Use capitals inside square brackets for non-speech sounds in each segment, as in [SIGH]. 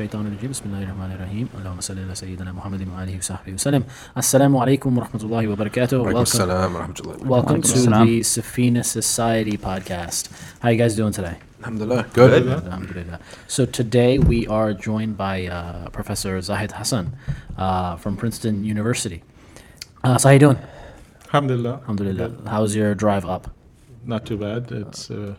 الشيطان الرجيم. بسم الله الرحمن الرحيم. اللهم صل على سيدنا محمد وعلى وصحبه وسلم. السلام عليكم ورحمة الله وبركاته. welcome, السلام ورحمة الله welcome to the Safina Society podcast. How you guys doing today? Alhamdulillah. Good, good. Alhamdulillah. so today we are joined by uh, Professor Zahid Hasan uh, from Princeton University. Uh, so how you doing? Alhamdulillah. Alhamdulillah. How's your drive up? Not too bad. It's uh,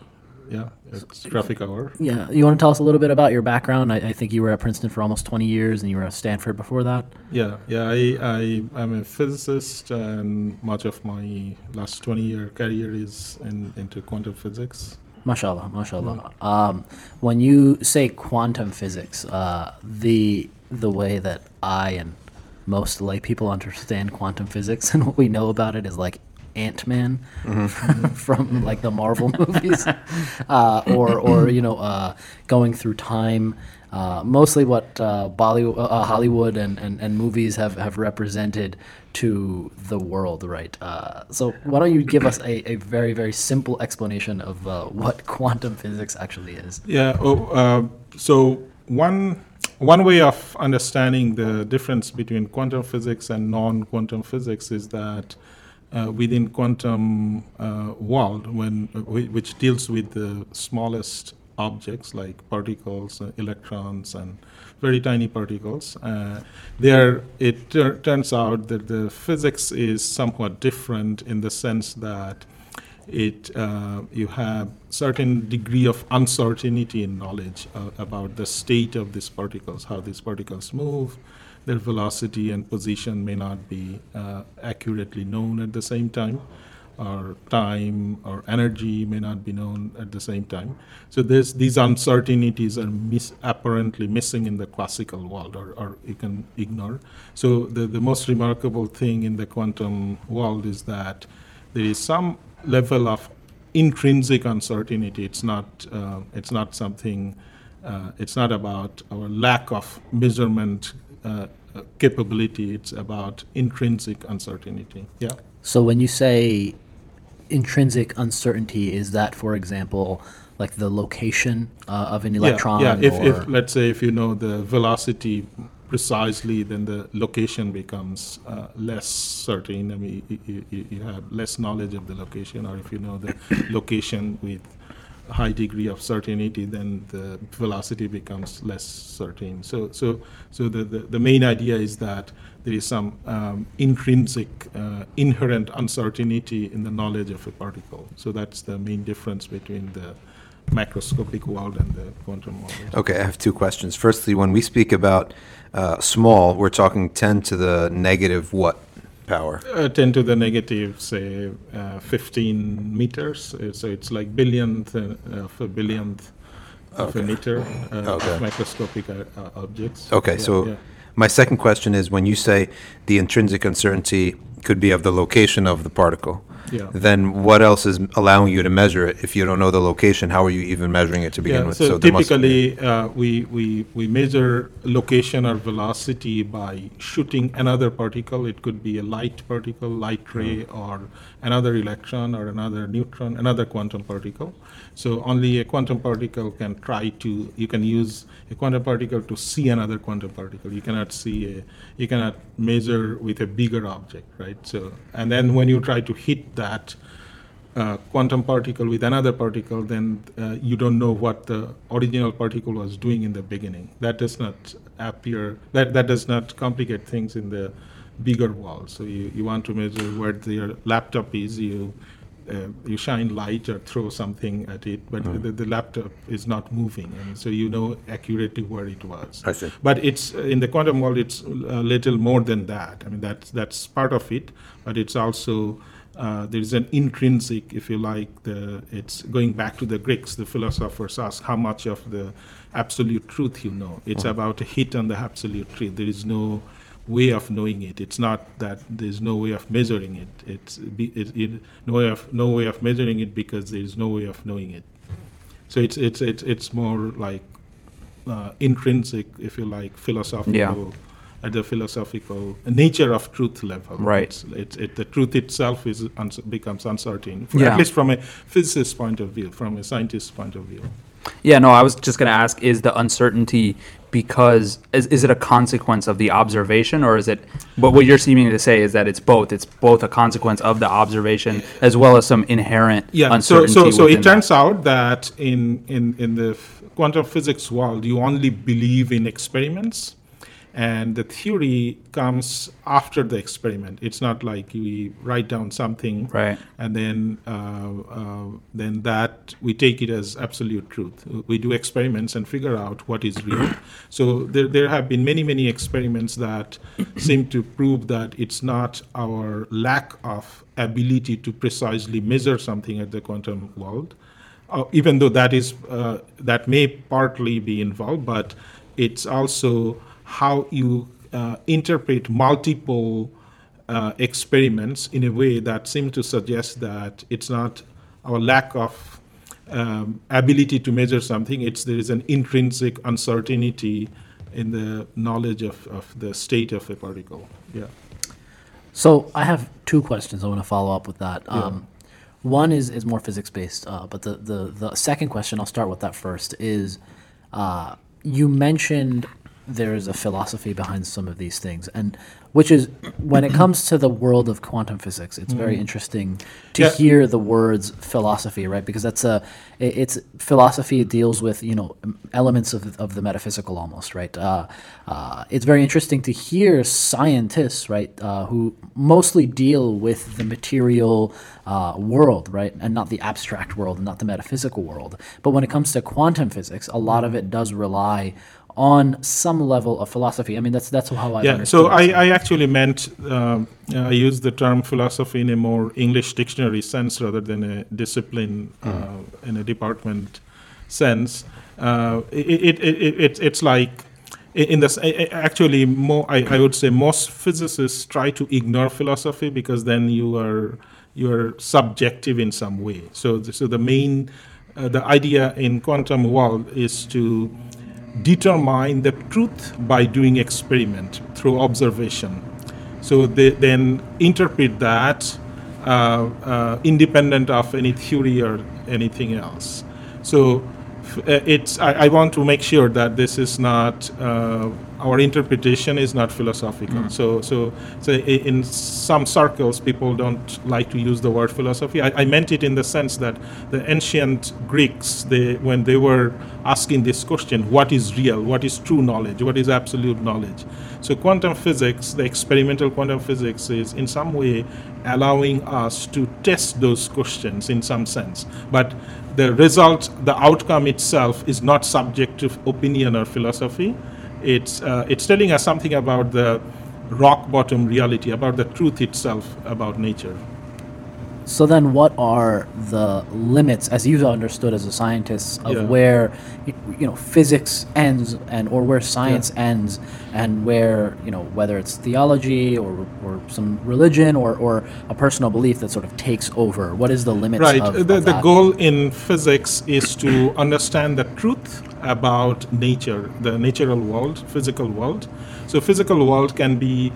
yeah, it's traffic hour. Yeah, you want to tell us a little bit about your background? I, I think you were at Princeton for almost 20 years, and you were at Stanford before that. Yeah, yeah. I I am a physicist, and much of my last twenty year career is in, into quantum physics. Mashallah, mashallah. Um, when you say quantum physics, uh, the the way that I and most lay people understand quantum physics [LAUGHS] and what we know about it is like Ant Man [LAUGHS] from, like the Marvel [LAUGHS] movies, uh, or or you know uh, going through time. Uh, mostly what uh, Bollywood, uh, Hollywood and, and, and movies have, have represented to the world, right? Uh, so why don't you give us a, a very very simple explanation of uh, what [LAUGHS] quantum physics actually is? Yeah. Oh, uh, so one one way of understanding the difference between quantum physics and non-quantum physics is that uh, within quantum uh, world, when uh, which deals with the smallest objects like particles, uh, electrons, and very tiny particles, uh, there it tur- turns out that the physics is somewhat different in the sense that it uh, you have certain degree of uncertainty in knowledge uh, about the state of these particles, how these particles move, their velocity and position may not be uh, accurately known at the same time, or time or energy may not be known at the same time. So there's, these uncertainties are mis- apparently missing in the classical world, or, or you can ignore. So the, the most remarkable thing in the quantum world is that there is some level of intrinsic uncertainty. It's not, uh, it's not something, uh, it's not about our lack of measurement uh, uh, capability, it's about intrinsic uncertainty. Yeah. So when you say intrinsic uncertainty, is that, for example, like the location uh, of an electron? Yeah, yeah. If, or, if let's say if you know the velocity precisely, then the location becomes uh, less certain. I mean, you, you- you, have less knowledge of the location, or if you know the location with high degree of certainty, then the velocity becomes less certain. So, so, so the, the, the main idea is that there is some um, intrinsic, uh, inherent uncertainty in the knowledge of a particle. So that's the main difference between the macroscopic world and the quantum world. Okay, I have two questions. Firstly, when we speak about uh, small, we're talking 10 to the negative what power? Uh, 10 to the negative, say, uh, 15 meters. Uh, So it's like billionth uh, of a billionth of a meter uh, Okay. of microscopic uh, objects. Okay, Yeah, so yeah. my second question is when you say the intrinsic uncertainty could be of the location of the particle, Yeah. then what else is allowing you to measure it? If you don't know the location, how are you even measuring it to begin Yeah, with? so there must typically, uh, we, we, we measure location or velocity by shooting another particle. It could be a light particle, light Mm-hmm. ray, or another electron, or another neutron, another quantum particle. So only a quantum particle can try to, you can use a quantum particle to see another quantum particle. You cannot see a, you cannot measure with a bigger object, right? So, and then when you try to hit that, uh, quantum particle with another particle, then uh, you don't know what the original particle was doing in the beginning. That does not appear, that, that does not complicate things in the bigger world. So you, you want to measure where your laptop is, you, uh, you shine light or throw something at it, but the, the laptop is not moving, and so you know accurately where it was. I see. But it's in the quantum world, it's a little more than that. I mean, that's that's part of it, but it's also uh, there is an intrinsic, if you like, the it's going back to the Greeks. The philosophers ask how much of the absolute truth you know. It's about a hit on the absolute truth. There is no way of knowing it. It's not that there's no way of measuring it. It's it, it, no way of no way of measuring it because there is no way of knowing it. So it's it's it's it's more like uh, intrinsic, if you like, philosophical. At the philosophical nature of truth level, Right. It's, it, the truth itself is becomes uncertain, Yeah. at least from a physicist's point of view, from a scientist's point of view. Yeah, no, I was just going to ask is the uncertainty because is, is it a consequence of the observation or is it but what you're seeming to say is that it's both it's both a consequence of the observation as well as some inherent Yeah, so, uncertainty so, so within it that. turns out that in, in, in the quantum physics world, you only believe in experiments, and the theory comes after the experiment. It's not like we write down something, Right. and then uh, uh, then that we take it as absolute truth. We do experiments and figure out what is real. [COUGHS] so there, there have been many many experiments that seem to prove that it's not our lack of ability to precisely measure something at the quantum world, uh, even though that is uh, that may partly be involved, but it's also how you uh, interpret multiple uh, experiments in a way that seem to suggest that it's not our lack of um, ability to measure something, it's there is an intrinsic uncertainty in the knowledge of, of the state of a particle. Yeah. So I have two questions I want to follow up with that. Um, one is, is more physics based, uh, but the, the, the second question, I'll start with that first, is uh, you mentioned there is a philosophy behind some of these things, and which is when it comes to the world of quantum physics, it's very interesting to Yeah. hear the words philosophy, right? Because that's a it- it's philosophy deals with you know elements of of the metaphysical almost, right? Uh, uh, it's very interesting to hear scientists, right, uh, who mostly deal with the material uh, world, right, and not the abstract world, and not the metaphysical world. But when it comes to quantum physics, a lot of it does rely on some level of philosophy. I mean, that's that's how I Yeah, so I, I actually meant, um, I used the term philosophy in a more English dictionary sense rather than a discipline uh, in a department sense. Uh, it, it, it, it, it's- it's like, in this, actually, more, I, I would say most physicists try to ignore philosophy because then you are, you are subjective in some way. So, the- so the main, uh, the idea in quantum world is to determine the truth by doing experiment through observation. So they then interpret that uh, uh, independent of any theory or anything else. So uh, it's I, I want to make sure that this is not uh, our interpretation is not philosophical. Mm. So so so in some circles people don't like to use the word philosophy. I, I meant it in the sense that the ancient Greeks they when they were asking this question, what is real, what is true knowledge, what is absolute knowledge. So quantum physics, the experimental quantum physics is in some way allowing us to test those questions in some sense. But the result, the outcome itself is not subject to opinion or philosophy. It's, uh, it's telling us something about the rock bottom reality, about the truth itself, about nature. So then, what are the limits, as you've understood as a scientist, of Yeah. where you know physics ends and or where science ends, and where you know whether it's theology or or some religion or or a personal belief that sort of takes over? What is the limits? Right. Of, the, of the goal in physics is to understand the truth about nature, the natural world, physical world. So physical world can be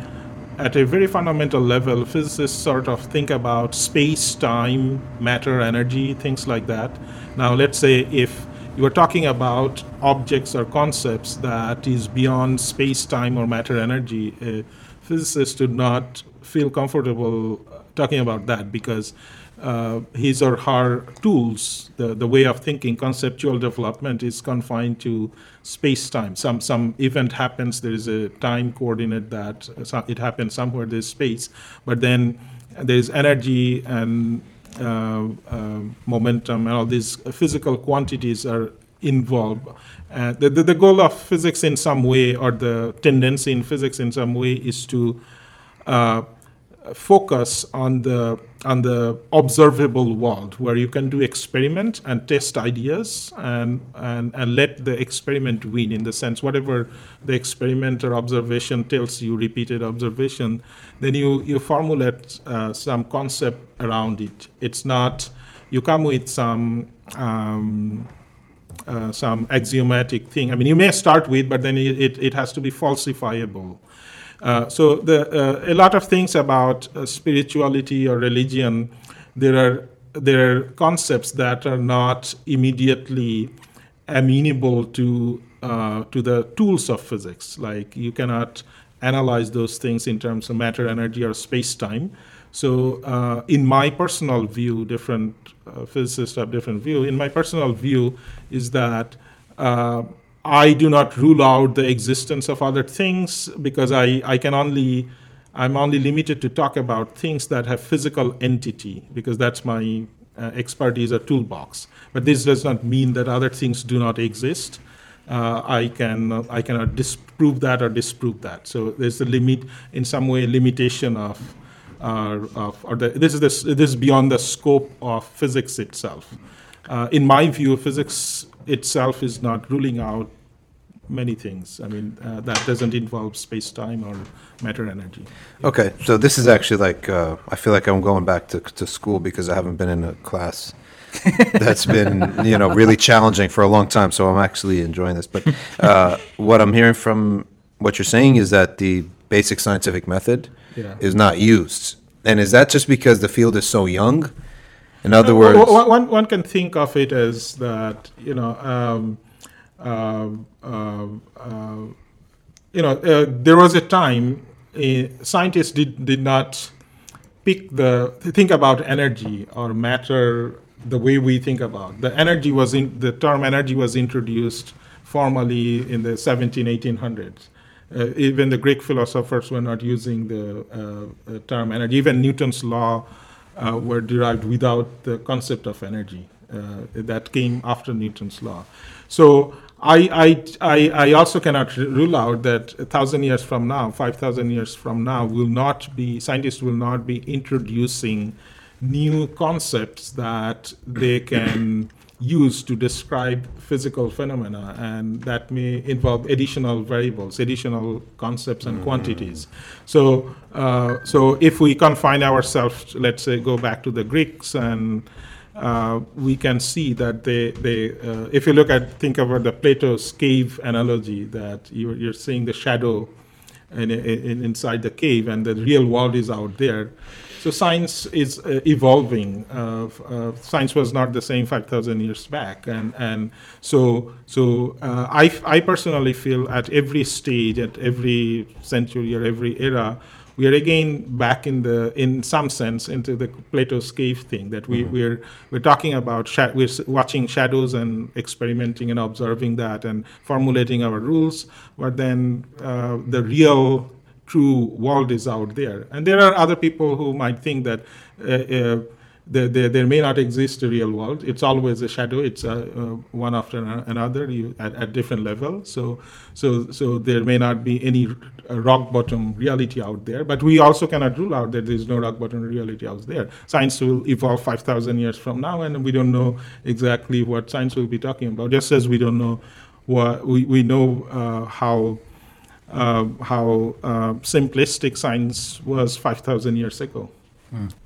at a very fundamental level, physicists sort of think about space, time, matter, energy, things like that. Now, let's say if you are talking about objects or concepts that is beyond space, time, or matter, energy, a physicist would not feel comfortable talking about that because uh, his or her tools, the, the way of thinking, conceptual development is confined to space time. Some some event happens, there is a time coordinate that it happens somewhere. There's space, but then there's energy and uh, uh, momentum and all these physical quantities are involved. Uh, the, the, the goal of physics in some way, or the tendency in physics in some way, is to uh, focus on the on the observable world where you can do experiment and test ideas and, and and let the experiment win in the sense whatever the experiment or observation tells you repeated observation then you you formulate uh, some concept around it it's not you come with some um, uh, some axiomatic thing. I mean, you may start with, but then it, it, it has to be falsifiable. Uh, so the, uh, a lot of things about uh, spirituality or religion, there are there are concepts that are not immediately amenable to to the tools of physics. Like you cannot analyze those things in terms of matter, energy, or space time. So, uh, in my personal view, different uh, physicists have different view. In my personal view, is that uh, I do not rule out the existence of other things because I, I can only I'm only limited to talk about things that have physical entity because that's my uh, expertise or toolbox. But this does not mean that other things do not exist. Uh, I can I cannot disprove that or disprove that. So there's a limit in some way limitation of. Uh, of or the, this is this, this is beyond the scope of physics itself. Uh, in my view, physics itself is not ruling out many things. I mean, uh, that doesn't involve space time or matter energy. Okay, so this is actually like, uh, I feel like I'm going back to, to school because I haven't been in a class [LAUGHS] that's been, you know, really challenging for a long time, so I'm actually enjoying this. But uh, what I'm hearing from what you're saying is that the basic scientific method Yeah. is not used. And is that just because the field is so young? In other words, One, one, can think of it as that, you know, um, um, um, uh, you know, uh, there was a time uh, scientists did, did not pick the think about energy or matter the way we think about. The energy was in the term energy was introduced formally in the 17 1800s uh, even the greek philosophers were not using the uh, uh, term energy. Even newton's law uh, were derived without the concept of energy uh, that came after newton's law. So I, I, I, I also cannot rule out that a thousand years from now, five thousand years from now, will not be scientists will not be introducing new concepts that they can use to describe physical phenomena, and that may involve additional variables, additional concepts and quantities. So, uh, so if we confine ourselves, let's say, go back to the Greeks and uh, we can see that they, they uh, if you look at, think about the Plato's cave analogy, that you're, you're seeing the shadow in, in, inside the cave and the real world is out there. So science is uh, evolving. Uh, uh, science was not the same 5,000 years back, and and so so uh, I I personally feel at every stage, at every century or every era, we are again back in the in some sense into the Plato's cave thing that we we're we're talking about sha- we're watching shadows and experimenting and observing that and formulating our rules, but then uh, the real true world is out there. And there are other people who might think that uh, uh, there, there, there may not exist a real world. It's always a shadow. It's uh, uh, one after another you, at, at different levels. So, so, so there may not be any rock bottom reality out there. But we also cannot rule out that there is no rock bottom reality out there. Science will evolve 5,000 years from now, and we don't know exactly what science will be talking about. Just as we don't know what we, we know uh, how how uh, simplistic science was 5,000 years ago.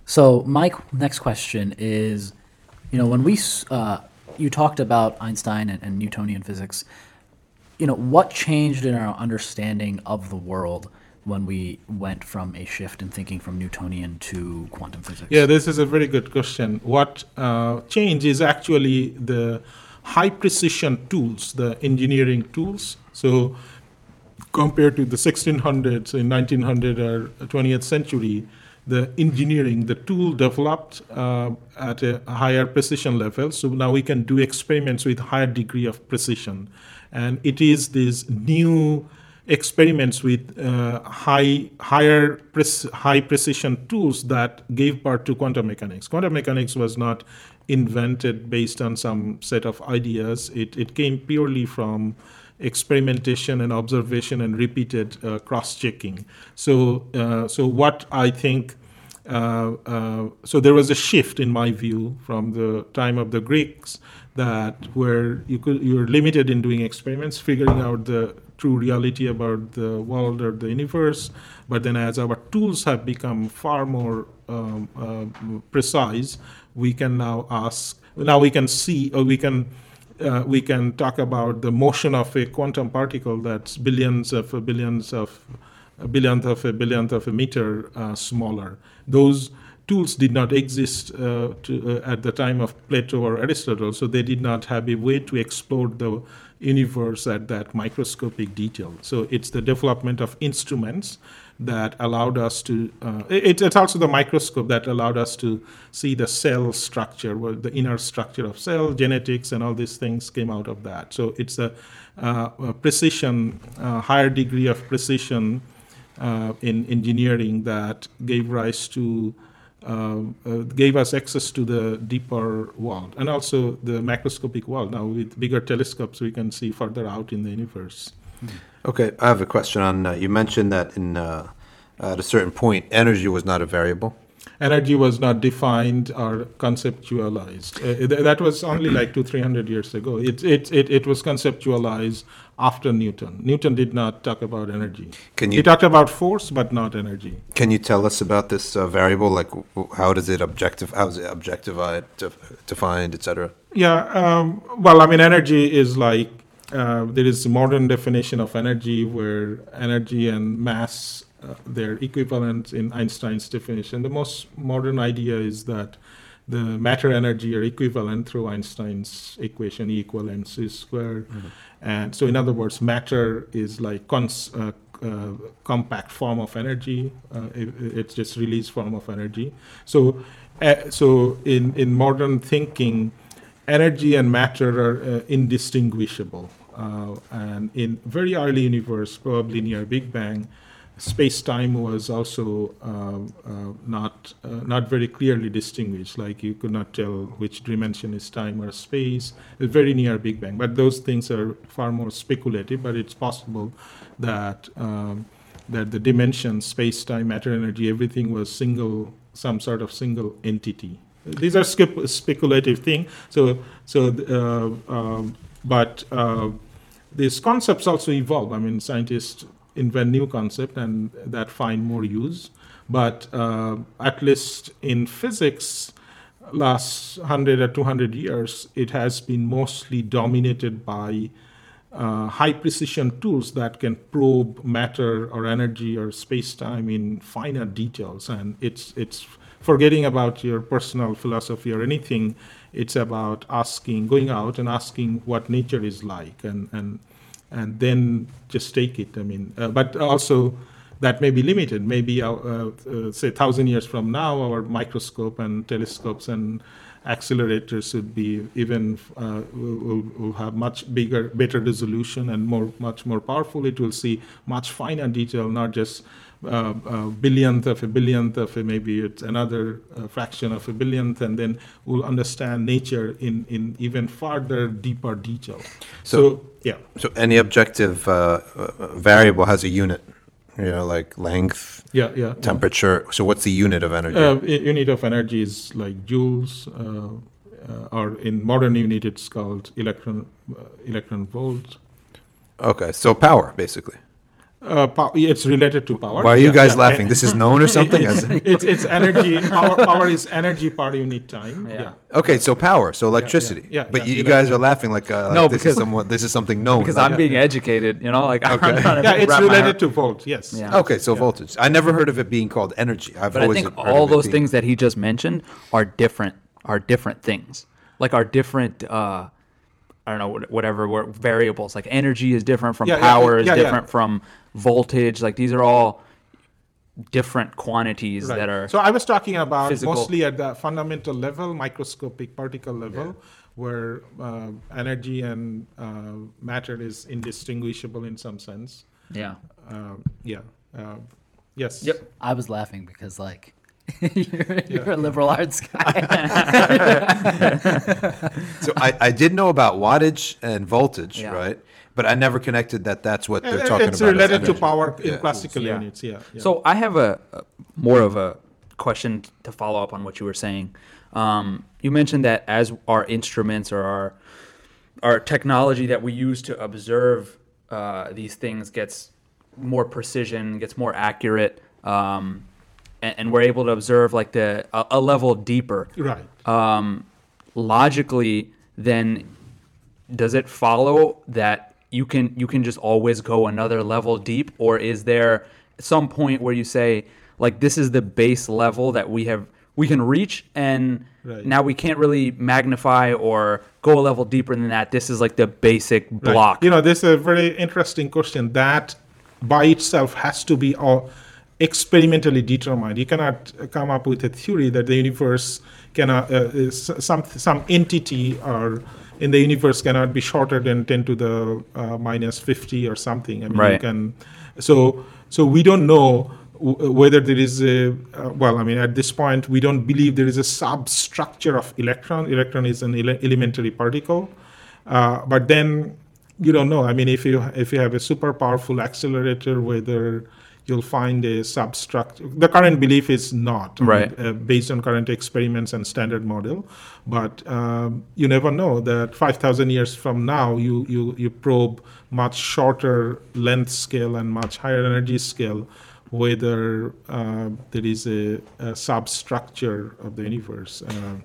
So my next question is, you know, when we uh, you talked about Einstein and, and Newtonian physics, you know, what changed in our understanding of the world when we went from a shift in thinking from Newtonian to quantum physics? Yeah, this is a very good question. What uh, changed is actually the high precision tools, the engineering tools. So, compared to the 1600s, in 1900 or 20th century, the engineering, the tool developed uh, at a higher precision level. So now we can do experiments with higher degree of precision, and it is these new experiments with uh, high higher prec- high precision tools that gave birth to quantum mechanics. Quantum mechanics was not invented based on some set of ideas. It it came purely from experimentation and observation and repeated uh, cross-checking. So uh, so what I think. Uh, uh, so there was a shift in my view from the time of the Greeks that where you could you're limited in doing experiments, figuring out the true reality about the world or the universe. But then, as our tools have become far more um, uh, precise, we can now ask. Now we can see, or we can uh, we can talk about the motion of a quantum particle that's billions of billions of a billionth of a billionth of a meter uh, smaller. Those tools did not exist uh, to, uh, at the time of Plato or Aristotle, so they did not have a way to explore the universe at that microscopic detail. So it's the development of instruments that allowed us to. Uh, it, it's also the microscope that allowed us to see the cell structure, well, the inner structure of cell, genetics, and all these things came out of that. So it's a, uh, a precision, uh, higher degree of precision uh, in engineering that gave rise to uh, uh, gave us access to the deeper world and also the macroscopic world. Now with bigger telescopes, we can see further out in the universe. Okay, I have a question on, uh, you mentioned that in, uh, at a certain point, energy was not a variable. Energy was not defined or conceptualized. Uh, th- that was only like two, three hundred years ago. It, it, it, it was conceptualized after Newton. Newton did not talk about energy. Can you, he talked about force, but not energy. can you tell us about this uh, variable? Like, w- how does it objective, how is it objectified, def- defined, etc.? Yeah, um, well, I mean, energy is like uh, there is a modern definition of energy where energy and mass uh, they're equivalent in Einstein's definition. The most modern idea is that the matter energy are equivalent through Einstein's equation E equal mc squared. And so, in other words, matter is like cons- uh, uh, compact form of energy. Uh, it, it's just release form of energy. So, uh, so in in modern thinking, energy and matter are uh, indistinguishable. Uh, and in very early universe, probably near Big Bang, space-time was also um, uh, not uh, not very clearly distinguished. Like you could not tell which dimension is time or space. Very near Big Bang, but those things are far more speculative. But it's possible that um, that the dimensions, space-time, matter, energy, everything was single, some sort of single entity. These are speculative thing. So so uh, um, but uh, these concepts also evolve. I mean, scientists invent new concept and that find more use. But uh, at least in physics, last 100 or 200 years, it has been mostly dominated by uh, high precision tools that can probe matter or energy or space time in finer details. And it's, it's forgetting about your personal philosophy or anything. It's about asking, going out and asking what nature is like and, and, and then just take it. I mean, uh, but also that may be limited. Maybe, uh, uh, say, thousand years from now, our microscope and telescopes and accelerators would be even uh, will, will, have much bigger, better resolution and more, much more powerful. It will see much finer detail, not just uh, a billionth of a billionth of a maybe it's another uh, fraction of a billionth, and then we'll understand nature in in even farther, deeper detail. So, yeah. So any objective uh, uh, variable has a unit, you know, like length, Yeah, yeah. temperature. So what's the unit of energy? Uh, unit of energy is like joules, uh, uh, or in modern unit it's called electron uh, electron volt. okay, so power, basically. Uh, pow- it's related to power. Why are you Yeah, guys yeah. laughing? This is known or [LAUGHS] something? As- [LAUGHS] it's, it's energy. Power, power is energy per unit time. Yeah. okay, so power, so electricity. yeah, but yeah, you, you guys are laughing like, uh, like No, this because- is somewhat, this is something known. Because like- I'm being educated, you know, like I'm trying to Yeah, it's related to volt. Yes. Yeah. Okay, so voltage. I never heard of it being called energy. I've But I think heard all of those being- things that he just mentioned are different. Are different things. Like are different. Uh, I don't know whatever variables. Like energy is different from Yeah, yeah, power is yeah, yeah. different from voltage. Like these are all different quantities Right. that are. So I was talking about physical. mostly at the fundamental level, microscopic particle level, where uh, energy and uh, matter is indistinguishable in some sense. yeah. Uh, yeah. Uh, yes. Yep. I was laughing because like [LAUGHS] you're, you're a liberal arts guy. [LAUGHS] [LAUGHS] So I, I did know about wattage and voltage, Yeah. right? But I never connected that that's what they're talking it's about. It's related to power in Yeah. classical Yeah. units. Yeah. yeah. So I have a, a more of a question to follow up on what you were saying. Um, you mentioned that as our instruments or our our technology that we use to observe uh, these things gets more precision, gets more accurate, um, and, and we're able to observe like the a, a level deeper. right. Um, logically, then does it follow that you can you can just always go another level deep, or is there some point where you say like this is the base level that we have we can reach, and Right. now we can't really magnify or go a level deeper than that. This is like the basic block. You know, this is a very interesting question that by itself has to be all experimentally determined. You cannot uh, come up with a theory that the universe can uh, is some, some entity or in the universe cannot be shorter than 10 to the uh, minus 50 or something. I mean, you can, so, so we don't know w- whether there is a, uh, well, I mean, at this point, we don't believe there is a substructure of electron. Electron is an ele- elementary particle. Uh, but then you don't know. I mean, if you if you have a super powerful accelerator, whether you'll find a substructure. The current belief is not I mean, Right. uh, based on current experiments and standard model, but um, you never know that 5,000 years from now, you you you probe much shorter length scale and much higher energy scale, whether uh, there is a, a substructure of the universe. Uh,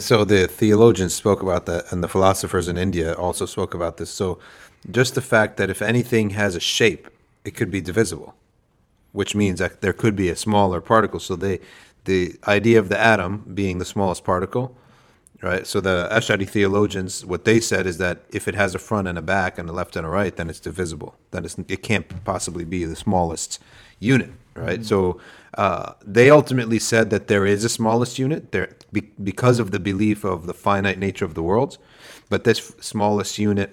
So the theologians spoke about that, and the philosophers in India also spoke about this. So just the fact that if anything has a shape, it could be divisible, which means that there could be a smaller particle. So they, the idea of the atom being the smallest particle, right? So the Ash'ari theologians, what they said is that if it has a front and a back and a left and a right, then it's divisible. Then it's, it can't possibly be the smallest unit, right? So uh, they ultimately said that there is a smallest unit there be, because of the belief of the finite nature of the worlds, but this f- smallest unit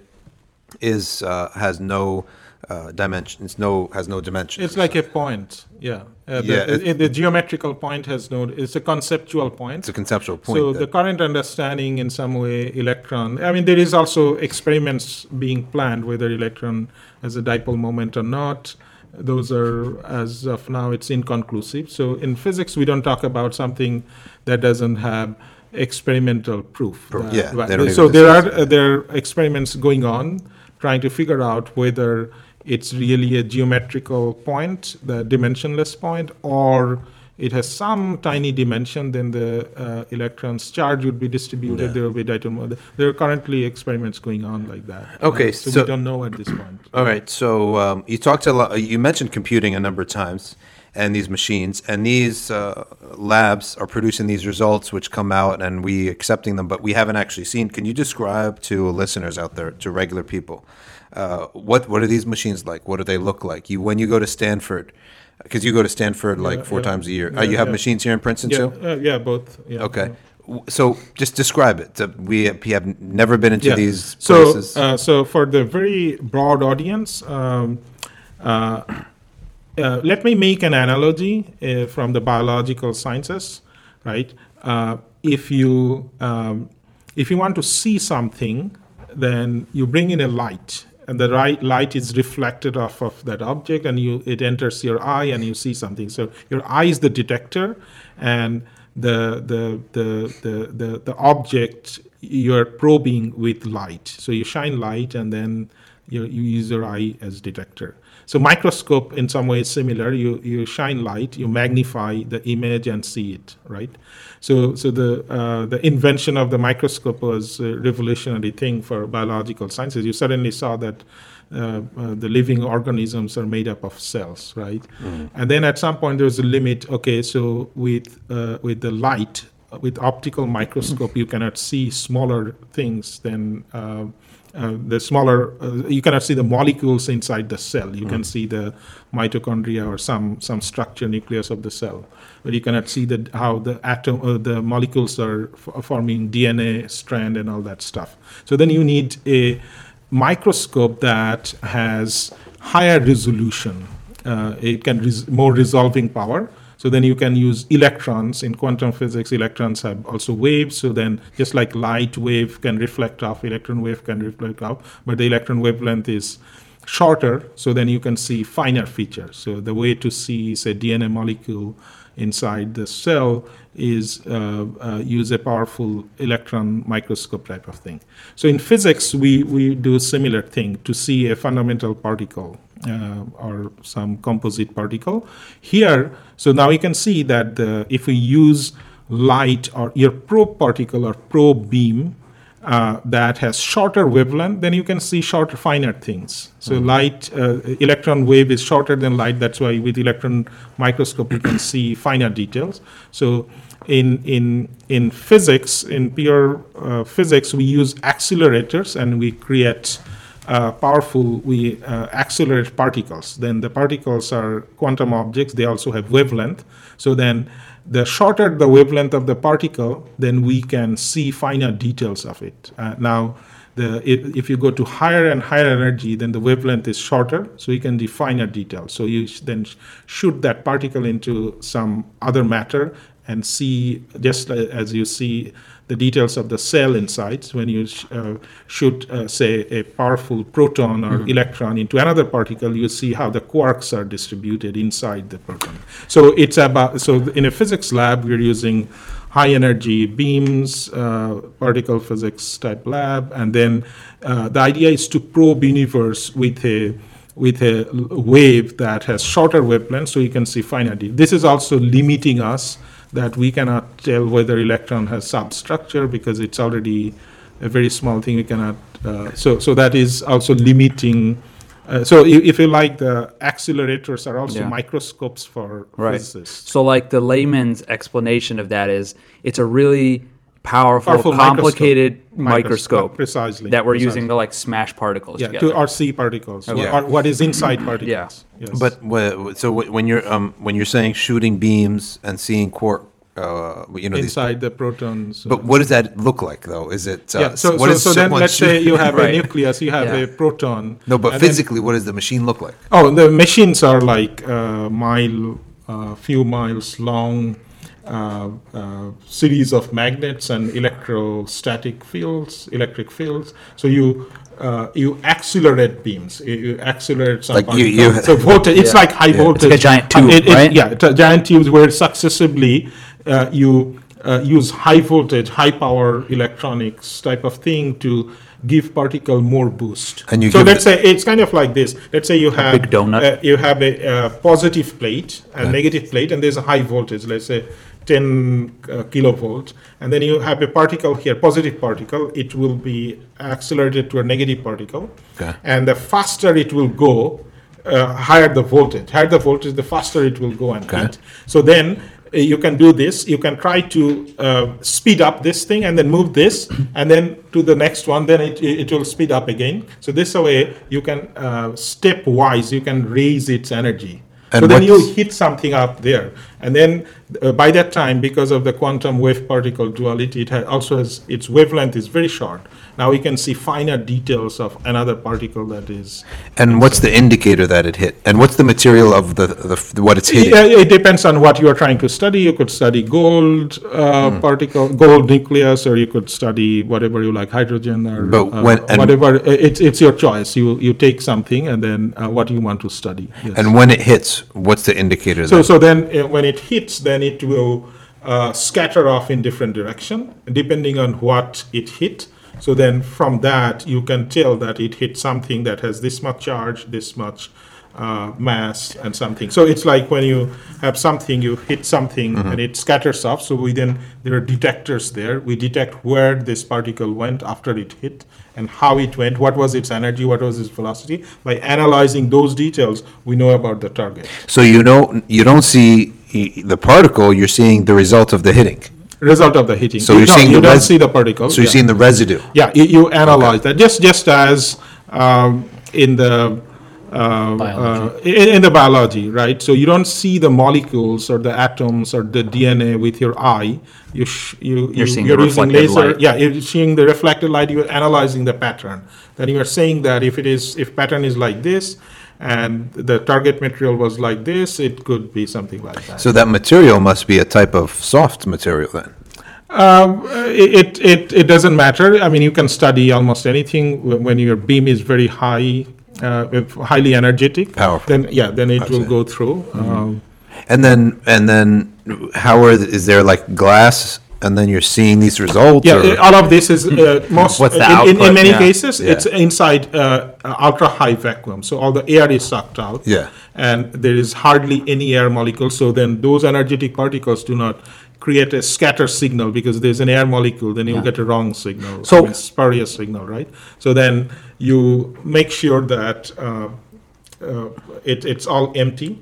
is uh, has no uh, dimensions, no has no dimensions. It's like a point, yeah. Uh, the, Yeah, it- uh, the geometrical point has no. It's a conceptual point. it's a conceptual point. So that- the current understanding, in some way, electron. I mean, there is also experiments being planned whether electron has a dipole moment or not. Those are, as of now, it's inconclusive. So in physics, we don't talk about something that doesn't have experimental proof. Pro- That- yeah, right. so there are uh, there are experiments going on trying to figure out whether it's really a geometrical point, the dimensionless point, or it has some tiny dimension, then the uh, electron's charge would be distributed. There will be moment. There are currently experiments going on like that. Okay, Uh, so, so- we don't know at this point. All right. So um, you talked a lot. You mentioned computing a number of times, and these machines, and these uh, labs are producing these results, which come out, and we accepting them, but we haven't actually seen. Can you describe to listeners out there, to regular people, uh, what what are these machines like? What do they look like? You when you go to Stanford, because you go to Stanford like Yeah, four yeah. times a year. Yeah, uh, you have machines here in Princeton too. uh, yeah, both. Yeah. Okay. So just describe it. So we have, never been into these so, places. Uh, so for the very broad audience, um, uh, uh, let me make an analogy uh, from the biological sciences, right? Uh, if you um, if you want to see something, then you bring in a light, and the right light is reflected off of that object, and you it enters your eye, and you see something. So your eye is the detector, and the the the the the, the object you're probing with light. So you shine light, and then you, you use your eye as detector. So microscope in some way is similar. You you shine light, you magnify the image and see it, right? So so the uh, the invention of the microscope was a revolutionary thing for biological sciences. You suddenly saw that. Uh, uh, the living organisms are made up of cells, right? And then at some point there's a limit. Okay, so with uh, with the light, with optical microscope, you cannot see smaller things than uh, uh, the smaller. Uh, you cannot see the molecules inside the cell. You can see the mitochondria or some some structure nucleus of the cell, but you cannot see the how the atom uh, the molecules are f- forming DNA strand and all that stuff. So then you need a microscope that has higher resolution. Uh, it can res- more resolving power. So then you can use electrons in quantum physics. Electrons have also waves. So then, just like light wave can reflect off, electron wave can reflect off, but the electron wavelength is shorter. So then you can see finer features. So the way to see, say, DNA molecule inside the cell is uh, uh, use a powerful electron microscope type of thing. So in physics, we, we do similar thing to see a fundamental particle uh, or some composite particle. Here, so now you can see that the, if we use light or your probe particle or probe beam uh, that has shorter wavelength, then you can see shorter, finer things. So light, uh, electron wave is shorter than light. That's why with electron microscope you can see finer details. So in in in physics, in pure uh, physics, we use accelerators and we create uh, powerful. We uh, accelerate particles. Then the particles are quantum objects. They also have wavelength. So then, the shorter the wavelength of the particle, then we can see finer details of it. Uh, now. The, if, if you go to higher and higher energy, then the wavelength is shorter, so you can see finer details. So you sh- then sh- shoot that particle into some other matter and see, just li- as you see the details of the cell inside, when you sh- uh, shoot, uh, say, a powerful proton or electron into another particle, you see how the quarks are distributed inside the proton. So it's about, so in a physics lab, we're using high energy beams, uh, particle physics type lab, and then uh, the idea is to probe universe with a with a wave that has shorter wavelength, so you can see finer. de- This is also limiting us that we cannot tell whether electron has substructure because it's already a very small thing. We cannot. Uh, so so that is also limiting. Uh, so if, if you like, the accelerators are also Yeah. microscopes for Right. physicists. So, like the layman's explanation of that is, it's a really powerful, Powerful complicated Microscope, microscope, precisely, that we're precisely. using to like smash particles Yeah, together. to or see particles, or- Yeah. or what is inside particles. Yes. But so when you're um, when you're saying shooting beams and seeing quark, uh, you know, these, inside the protons. but what does that look like though? Is it uh, yeah. So, what so, is so then let's say you have Right. a nucleus, you have Yeah. a proton. no, but and then- physically, what does the machine look like? Oh, the machines are like uh, mile, uh, few miles long, series of magnets and electrostatic fields, electric fields. So you uh, you accelerate beams. You, you accelerate some Like you- you- so voltage. It's like high voltage. like a giant Uh, tube, it- it- right? Yeah, it's a giant tubes where successively uh, you uh, use high voltage, high power electronics type of thing to give particle more boost. And you so let's say it's kind of like this. Let's say you have big donut. uh, you have a, uh positive plate, a negative plate, and there's a high voltage. Let's say 10 uh, kilovolt, and then you have a particle here, positive particle. It will be accelerated to a negative particle, Okay. and the faster it will go, uh, higher the voltage. Higher the voltage, the faster it will go and Okay. So then uh, you can do this. You can try to uh, speed up this thing and then move this, and then to the next one. Then it it will speed up again. So this way you can uh, stepwise you can raise its energy. And so then you hit something up there, and then uh, by that time, because of the quantum wave particle duality, it ha- also has its wavelength is very short. Now we can see finer details of another particle that is. And what's the indicator that it hit? And what's the material of the, the what it's hitting? Yeah, it depends on what you are trying to study. You could study gold uh, Hmm. particle, gold nucleus, or you could study whatever you like, hydrogen or But uh, when- and- whatever. Uh, It's it's your choice. You you take something and then uh, what you want to study. Yes. And when it hits, what's the indicator? So, that- so then uh, when it hits, then it will uh, scatter off in different direction depending on what it hit. So then from that, you can tell that it hit something that has this much charge, this much uh, mass and something. So it's like when you have something, you hit something and it scatters off. So we then, there are detectors there. We detect where this particle went after it hit and how it went, what was its energy, what was its velocity. By analyzing those details, we know about the target. so you don't you don't see e- the particle. You're seeing the result of the hitting. Result of the heating. So You you're don't- seeing you the don't res- see the particle. So you're yeah. seeing the residue. Yeah, you, you analyze that just just as um, in the uh, Biology. uh, in, in the biology, right? So you don't see the molecules or the atoms or the DNA with your eye. You sh- you you- seeing the you're using reflected laser. light. Yeah, you're seeing the reflected light. You're analyzing the pattern. Then you are saying that if it is if pattern is like this. And the target material was like this, it could be something like that. So that material must be a type of soft material then. Um, it, it, it doesn't matter. I mean, you can study almost anything when your beam is very high, uh, highly energetic. Powerful. Then, yeah, then it will go through. Mm-hmm. Um, And then and then how are the, is there like glass and then you're seeing these results? yeah, or- all of this is uh, [LAUGHS] most, What's the in, in, in many Yeah. cases, Yeah. it's inside uh, uh, ultra high vacuum. So all the air is sucked out. Yeah. And there is hardly any air molecule. So then those energetic particles do not create a scatter signal because there's an air molecule, then you'll get a wrong signal, So- I mean, spurious signal, right? So then you make sure that uh, uh, it, it's all empty.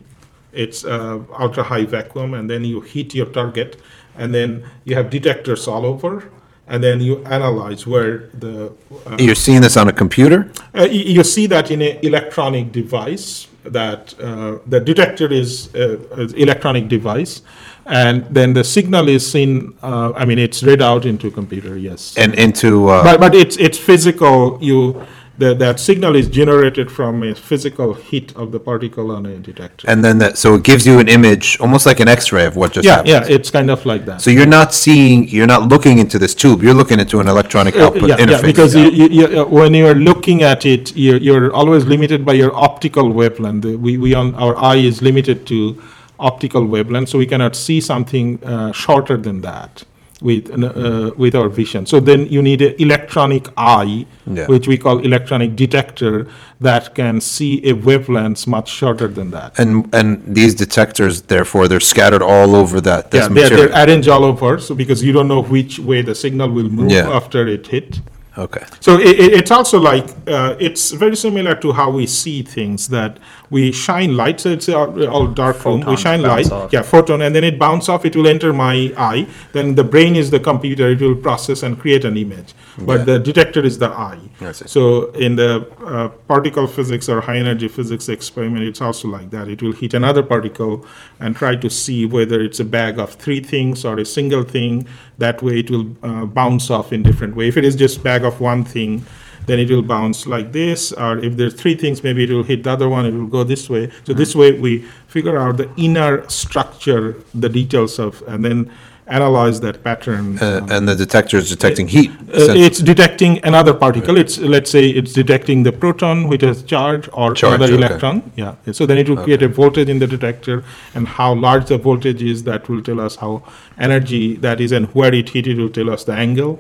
It's uh, ultra high vacuum, and then you heat your target. And then you have detectors all over, and then you analyze where the uh, You're seeing this on a computer? uh, you, you see that in an electronic device that uh, the detector is uh, an electronic device, and then the signal is seen. Uh, I mean, it's read out into computer. Yes, And into, uh, but but it's it's physical. You the, that signal is generated from a physical hit of the particle on a detector. and then that, so it gives you an image, almost like an X-ray of what just yeah, happened. yeah, it's kind of like that. So you're not seeing, you're not looking into this tube, you're looking into an electronic Uh, output yeah, yeah, interface. because you, you, you, uh, when you're looking at it, you're, you're always limited by your optical wavelength. We, we on, our eye is limited to optical wavelength, so we cannot see something uh, shorter than that with uh, with our vision. So then you need an electronic eye, Yeah. which we call electronic detector, that can see a wavelength much shorter than that. And, and these detectors, therefore, they're scattered all over that, this Yeah, they're, they're arranged all over, so because you don't know which way the signal will move Yeah. after it hit. Okay. So it, it, it's also like uh, it's very similar to how we see things that we shine light. So it's all, all dark room. We shine light, off. yeah, photon, and then it bounce off. It will enter my eye. Then the brain is the computer. It will process and create an image. But Yeah. the detector is the eye. So in the uh, particle physics or high energy physics experiment, it's also like that. It will hit another particle and try to see whether it's a bag of three things or a single thing. That way, it will uh, bounce off in different way. If it is just bag of one thing, then it will bounce like this. Or if there's three things, maybe it will hit the other one. It will go this way. So this way, we figure out the inner structure, the details of, and then analyze that pattern. Uh, And the detector is detecting heat. Uh, essentially. it's detecting another particle. It's let's say it's detecting the proton which has charge or Charge, another okay. electron. Yeah. So then it will create a voltage in the detector, and how large the voltage is that will tell us how energy that is, and where it hit. It will tell us the angle.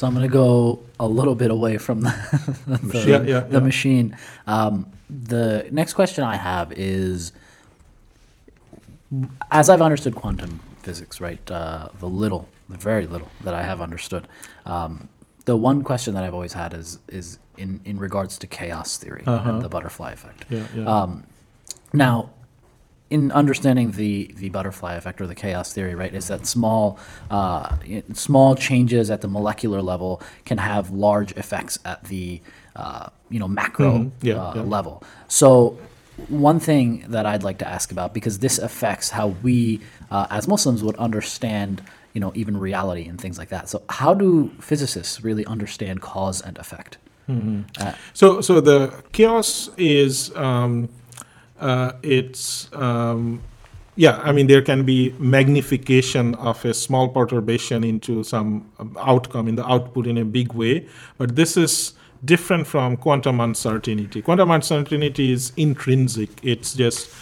So I'm going to go a little bit away from the, [LAUGHS] the, Yeah, yeah, the yeah. machine. Um, the next question I have is, as I've understood quantum physics, right, uh, the little, the very little that I have understood, um, the one question that I've always had is is in, in regards to chaos theory and the butterfly effect. Uh-huh. Yeah, yeah. Um, now, in understanding the, the butterfly effect or the chaos theory, right, is that small uh, small changes at the molecular level can have large effects at the uh, you know macro Mhm. Yeah, uh, yeah. level. So one thing that I'd like to ask about because this affects how we uh, as Muslims would understand you know even reality and things like that. So how do physicists really understand cause and effect? So, so the chaos is um, uh, it's um, yeah. I mean, there can be magnification of a small perturbation into some um, outcome in the output in a big way, but this is different from quantum uncertainty. Quantum uncertainty is intrinsic. It's just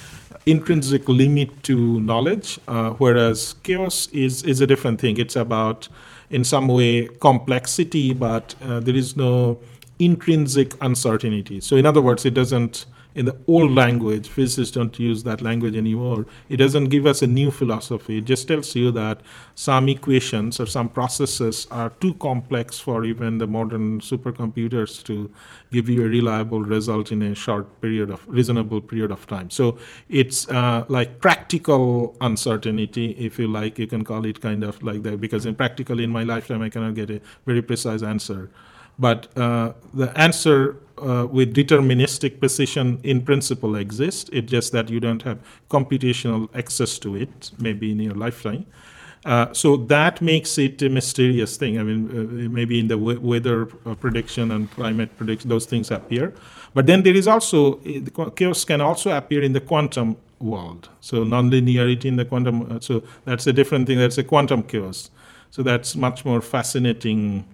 intrinsic limit to knowledge, uh, whereas chaos is is a different thing. It's about in some way complexity, but uh, there is no intrinsic uncertainty. So, in other words, it doesn't, in the old language, physicists don't use that language anymore. It doesn't give us a new philosophy. It just tells you that some equations or some processes are too complex for even the modern supercomputers to give you a reliable result in a short period of reasonable period of time. So it's uh, like practical uncertainty, if you like. You can call it kind of like that because in practically in my lifetime I cannot get a very precise answer. But uh, the answer uh, with deterministic precision in principle exists. It's just that you don't have computational access to it, maybe in your lifetime. Uh, so that makes it a mysterious thing. I mean, uh, maybe in the we- weather uh, prediction and climate prediction, those things appear. But then there is also uh, chaos can also appear in the quantum world. So nonlinearity in the quantum. Uh, so that's a different thing. That's a quantum chaos. So that's much more fascinating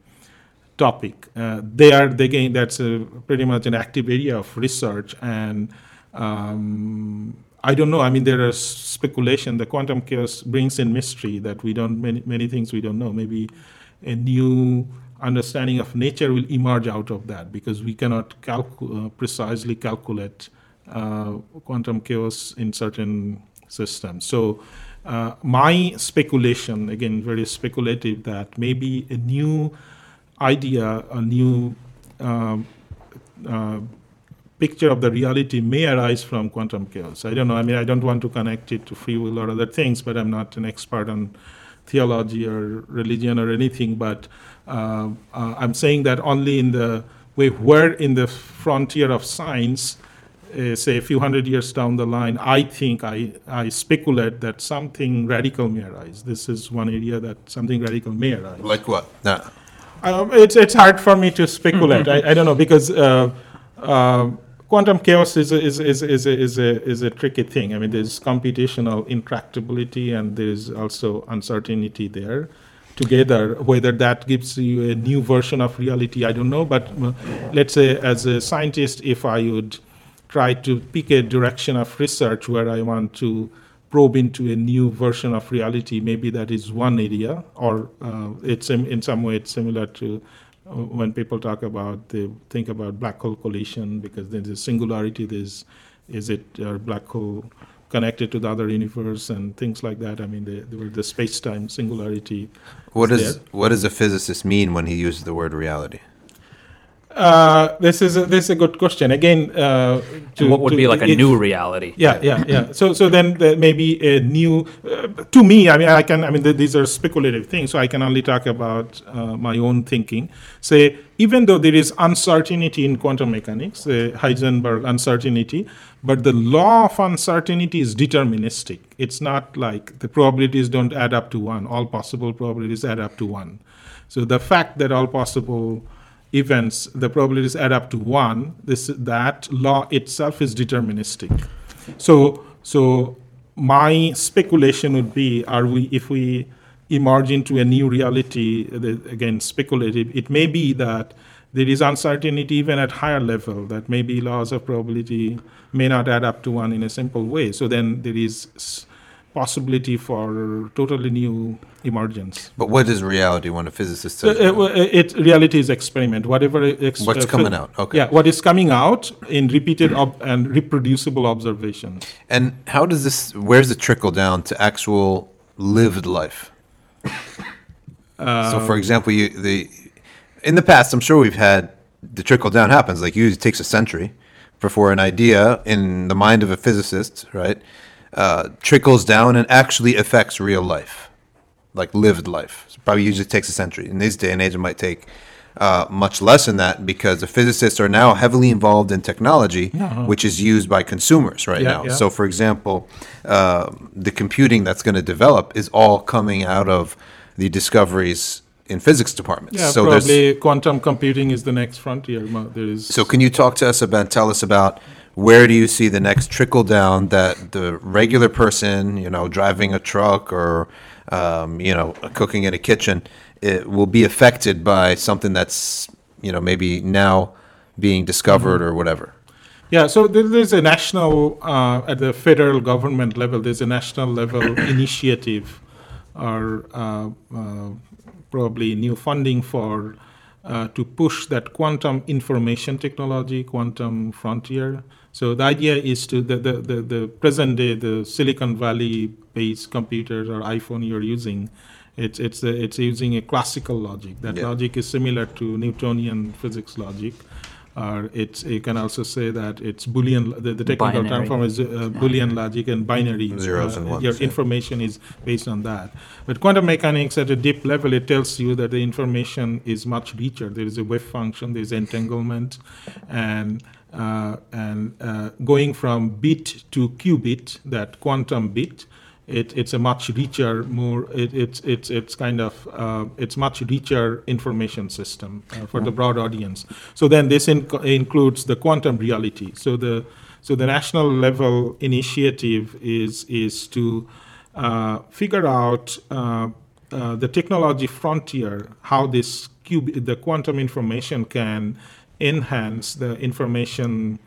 topic. Uh, they are again that's a, pretty much an active area of research, and um, I don't know. I mean, there is speculation. The quantum chaos brings in mystery that we don't many many things we don't know. Maybe a new understanding of nature will emerge out of that because we cannot calcu- uh, precisely calculate uh, quantum chaos in certain systems. So. Uh, my speculation, again, very speculative, that maybe a new idea, a new um, uh, picture of the reality may arise from quantum chaos. I don't know. I mean, I don't want to connect it to free will or other things, but I'm not an expert on theology or religion or anything, but uh, uh, I'm saying that only in the way where in the frontier of science, uh, say a few hundred years down the line, I think I, I speculate that something radical may arise. This is one area that something radical may arise. Like what? Nah. Um, it's it's hard for me to speculate. I, I don't know because uh, uh, quantum chaos is a, is is is a, is a is a tricky thing. I mean, there's computational intractability and there's also uncertainty there. Together, whether that gives you a new version of reality, I don't know. But uh, let's say, as a scientist, if I would try to pick a direction of research where I want to probe into a new version of reality. Maybe that is one area, or uh, it's in, in some way it's similar to uh, when people talk about they think about black hole collision because there's a singularity. There's is it a black hole connected to the other universe and things like that. I mean, the, the, the space-time singularity. What is does what does a physicist mean when he uses the word reality? Uh, this is a, this is a good question. Again, uh, to, what would to- be like a it- new reality? Yeah, yeah, yeah. So, so then there may be a new. Uh, to me, I mean, I can. I mean, th- these are speculative things, so I can only talk about uh, my own thinking. Say, even though there is uncertainty in quantum mechanics, Heisenberg uncertainty, but the law of uncertainty is deterministic. It's not like the probabilities don't add up to one. All possible probabilities add up to one. So the fact that all possible events, the probabilities add up to one, this, that law itself is deterministic. So, so my speculation would be, are we, if we emerge into a new reality, again, speculative, it may be that there is uncertainty even at higher level, that maybe laws of probability may not add up to one in a simple way. So then there is possibility for totally new emergence. But what is reality when a physicist Uh, says? uh, well, uh, it reality is experiment. Whatever ex- What's uh, coming out, okay. Yeah, what is coming out in repeated ob- and reproducible observations. and how does this? Where's the trickle down to actual lived life? so, for example, you the in the past, I'm sure we've had the trickle down happens. Like usually, it takes a century before an idea in the mind of a physicist, right, uh, trickles down and actually affects real life, like lived life. So probably usually takes a century. In this day and age, it might take uh, much less than that because the physicists are now heavily involved in technology, which is used by consumers right Yeah, now. yeah. So, for example, uh, the computing that's going to develop is all coming out of the discoveries in physics departments. Yeah, so probably quantum computing is the next frontier. There is. so can you talk to us about tell us about where do you see the next trickle down that the regular person, you know, driving a truck or um, you know, cooking in a kitchen, it will be affected by something that's, you know, maybe now being discovered or whatever. Yeah, so there's a national, uh, at the federal government level, there's a national level [COUGHS] initiative or uh, uh, probably new funding for uh, to push that quantum information technology, quantum frontier. So the idea is to the, the, the, the present day, the Silicon Valley based computers or iPhone you're using, it's, it's, a, it's using a classical logic. That Yeah. logic is similar to Newtonian physics logic. Or it's you can also say that it's Boolean. The, the technical term form is uh, Boolean logic and binary. Zeros uh, and ones, Your yeah. information is based on that. But quantum mechanics at a deep level, it tells you that the information is much richer. There is a wave function. There is entanglement, and uh, and uh, going from bit to qubit, that quantum bit, it, it's a much richer, more it, it's it's it's kind of uh, it's much richer information system uh, for the broad audience. So then this inc- includes the quantum reality. So the so the national level initiative is is to uh, figure out uh, uh, the technology frontier, how this cube, the quantum information can enhance the information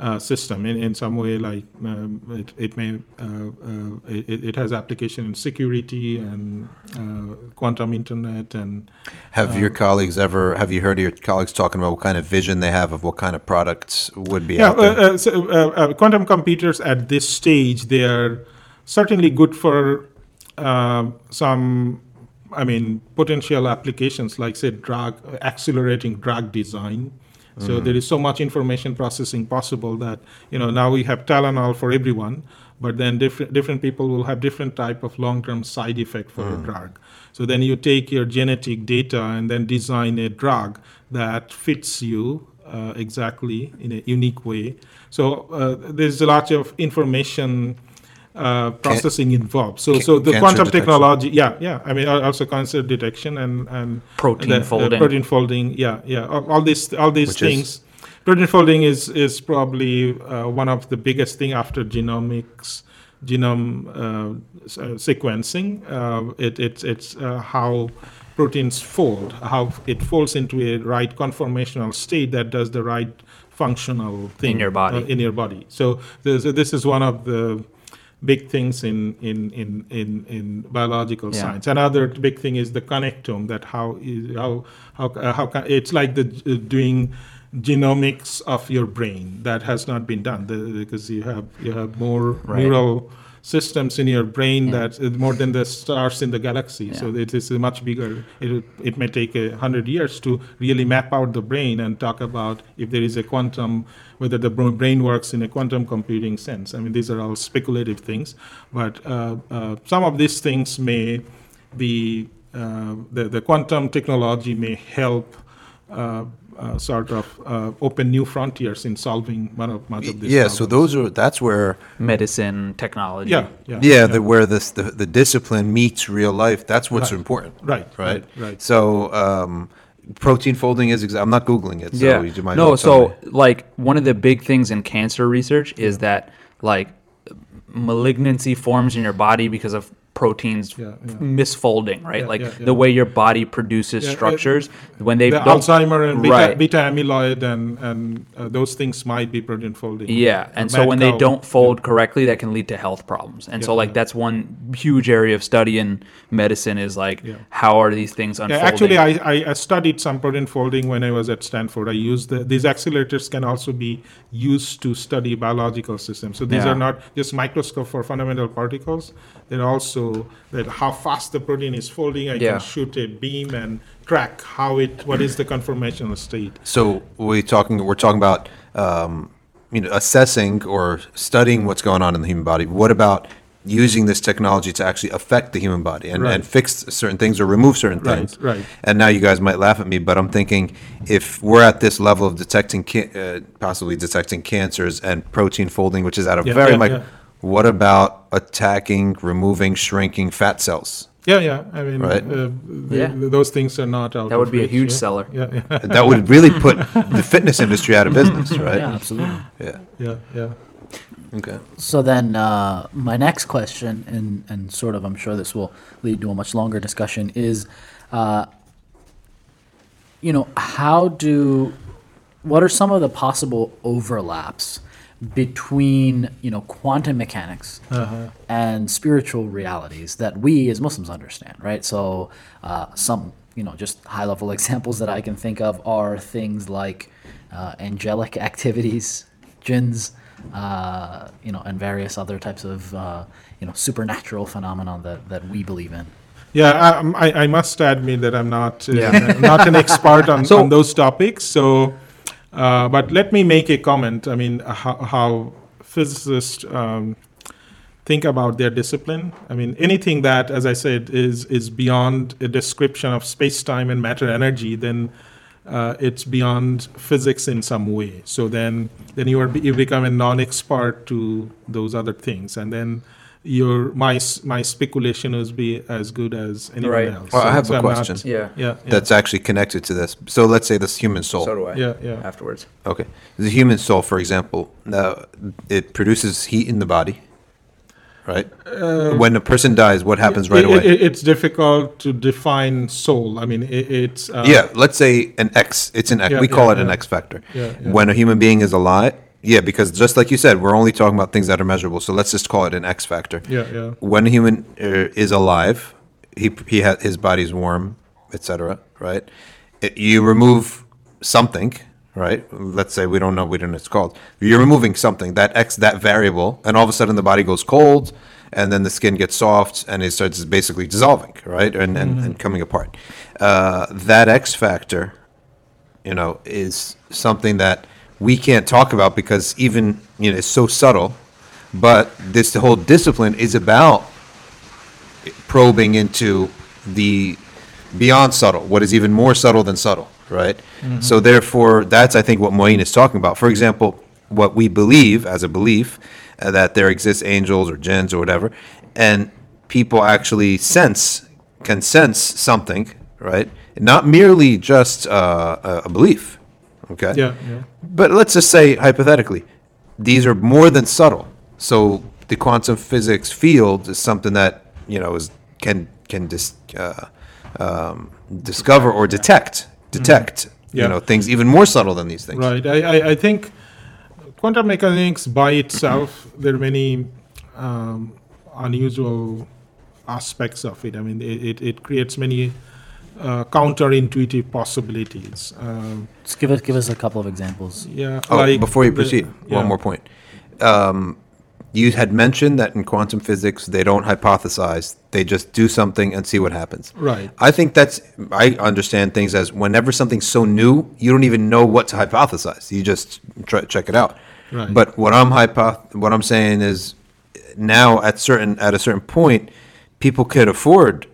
uh, system in, in some way like um, it, it may uh, uh, it, it has application in security and uh, quantum internet and Have your colleagues ever have you heard of your colleagues talking about what kind of vision they have of what kind of products would be yeah out there? uh, uh, so, uh, uh, quantum computers at this stage they are certainly good for uh, some i mean potential applications like say drug accelerating drug design so there is so much information processing possible that you know now we have Tylenol for everyone, but then different different people will have different type of long-term side effect for a drug. So then you take your genetic data and then design a drug that fits you uh, exactly in a unique way. So uh, there's a lot of information uh, processing involved. So, Ca- so the quantum detection. technology, yeah, yeah. I mean, also cancer detection and and Protein the- the folding. protein folding, yeah, yeah. All, all these all these Which is- things. Protein folding is is probably uh, one of the biggest thing after genomics, genome uh, uh, sequencing. Uh, it, it's it's uh, how proteins fold, how it folds into a right conformational state that does the right functional thing in your body. uh, in your body. So, this, this is one of the big things in in in in, in biological Yeah. science. Another big thing is the connectome. That how is how how uh, how it's like the uh, doing genomics of your brain that has not been done the, because you have you have more Right. neural systems in your brain Yeah. that uh, more than the stars in the galaxy. So it is a much bigger it, it may take a hundred years to really map out the brain and talk about if there is a quantum whether the brain works in a quantum computing sense. I mean these are all speculative things. But uh, uh, some of these things may be uh, the, the quantum technology may help uh, sort of uh, open new frontiers in solving one of much of these Yeah, so those are, that's where, Medicine, technology. yeah yeah yeah, the, where this, the, the discipline meets real life, that's what's Right. important. Right, Right? right, right. So, um, protein folding is, exa- I'm not Googling it, so yeah. you might no, so me. like one of the big things in cancer research is that like malignancy forms in your body because of proteins Yeah, yeah. misfolding, right? Yeah, like the way your body produces Yeah, it- structures when they the Alzheimer and beta, right. beta amyloid and and uh, those things might be protein folding. Yeah, and so when they don't fold correctly, that can lead to health problems. And so, like, that's one huge area of study in medicine is like, how are these things Yeah, unfolding? actually, I, I, I studied some protein folding when I was at Stanford. I used the, these accelerators can also be used to study biological systems. So these are not just microscope for fundamental particles. They're also that how fast the protein is folding. I Yeah. can shoot a beam and track how it what is the conformational state. So we're talking, we're talking about, um, you know, assessing or studying what's going on in the human body. What about using this technology to actually affect the human body and, and fix certain things or remove certain Right, things? right. And now you guys might laugh at me, but I'm thinking if we're at this level of detecting, ca- uh, possibly detecting cancers and protein folding, which is at a Yeah, very yeah, mic- yeah. What about attacking, removing, shrinking fat cells? Yeah, yeah. I mean, Right. uh, the- Yeah. those things are not out. That would of be a huge yeah. seller. Yeah, yeah, [LAUGHS] That would really [LAUGHS] put the fitness industry out of business, [LAUGHS] right? Yeah, absolutely. Yeah. yeah, yeah. Okay. So then, uh, my next question, and, and sort of, I'm sure this will lead to a much longer discussion, is, uh, you know, how do, what are some of the possible overlaps between, you know, quantum mechanics and spiritual realities that we as Muslims understand, right? So, uh, some, you know, just high level [LAUGHS] examples that I can think of are things like uh, angelic activities, jinns, uh, you know, and various other types of, uh, you know, supernatural phenomenon that, that we believe in. Yeah, I, I, I must admit that I'm not uh, Yeah. not an expert on, [LAUGHS] So- on those topics. So, uh, but let me make a comment. I mean, how, how physicists um, think about their discipline. I mean, anything that, as I said, is is beyond a description of space, time, and matter energy, then uh, it's beyond physics in some way. So then, then you are you become a non-expert to those other things, and then your my my speculation is be as good as anyone Right. else. Well, I So- have so a I'm not- question. Yeah. yeah, yeah, That's actually connected to this. So let's say this human soul. So do I. yeah, yeah. Afterwards. Okay. The human soul, for example, uh, it produces heat in the body, right? when a person dies, what happens right Uh, It- away? it- it's difficult to define soul. I mean, it, it's uh, yeah, let's say an X. It's an X. Yeah, we call yeah, it an yeah. X factor. Yeah, yeah. When a human being is alive, yeah, because just like you said, we're only talking about things that are measurable. So let's just call it an X factor. Yeah, yeah. When a human uh, is alive, he he ha- his body's warm, etc. Right? It, you remove something, right? Let's say we don't know what it's called. You're removing something that X that variable, and all of a sudden the body goes cold, and then the skin gets soft, and it starts basically dissolving, right, and and, and coming apart. Uh, that X factor, you know, is something that we can't talk about because even you know it's so subtle. But this whole discipline is about probing into the beyond subtle, what is even more subtle than subtle, right? So therefore, that's I think what Moeen is talking about. For example, what we believe as a belief uh, that there exists angels or jinns or whatever, and people actually sense can sense something, right? Not merely just uh, a- a belief, okay? Yeah, yeah. But let's just say hypothetically, these are more than subtle. So the quantum physics field is something that you know is can can dis, uh, um, discover or detect detect Yeah. you know things even more subtle than these things. Right. I, I, I think quantum mechanics by itself, there are many um, unusual aspects of it. I mean, it, it, it creates many uh, counterintuitive possibilities. Um, Just give us give us a couple of examples. yeah. Oh, like before you the- proceed, yeah. one more point. Um, you had mentioned that in quantum physics they don't hypothesize; they just do something and see what happens. Right. I think that's I understand things as whenever something's so new, you don't even know what to hypothesize. You just try, check it out. Right. But what I'm hypo- what I'm saying is now at certain at a certain point, people could afford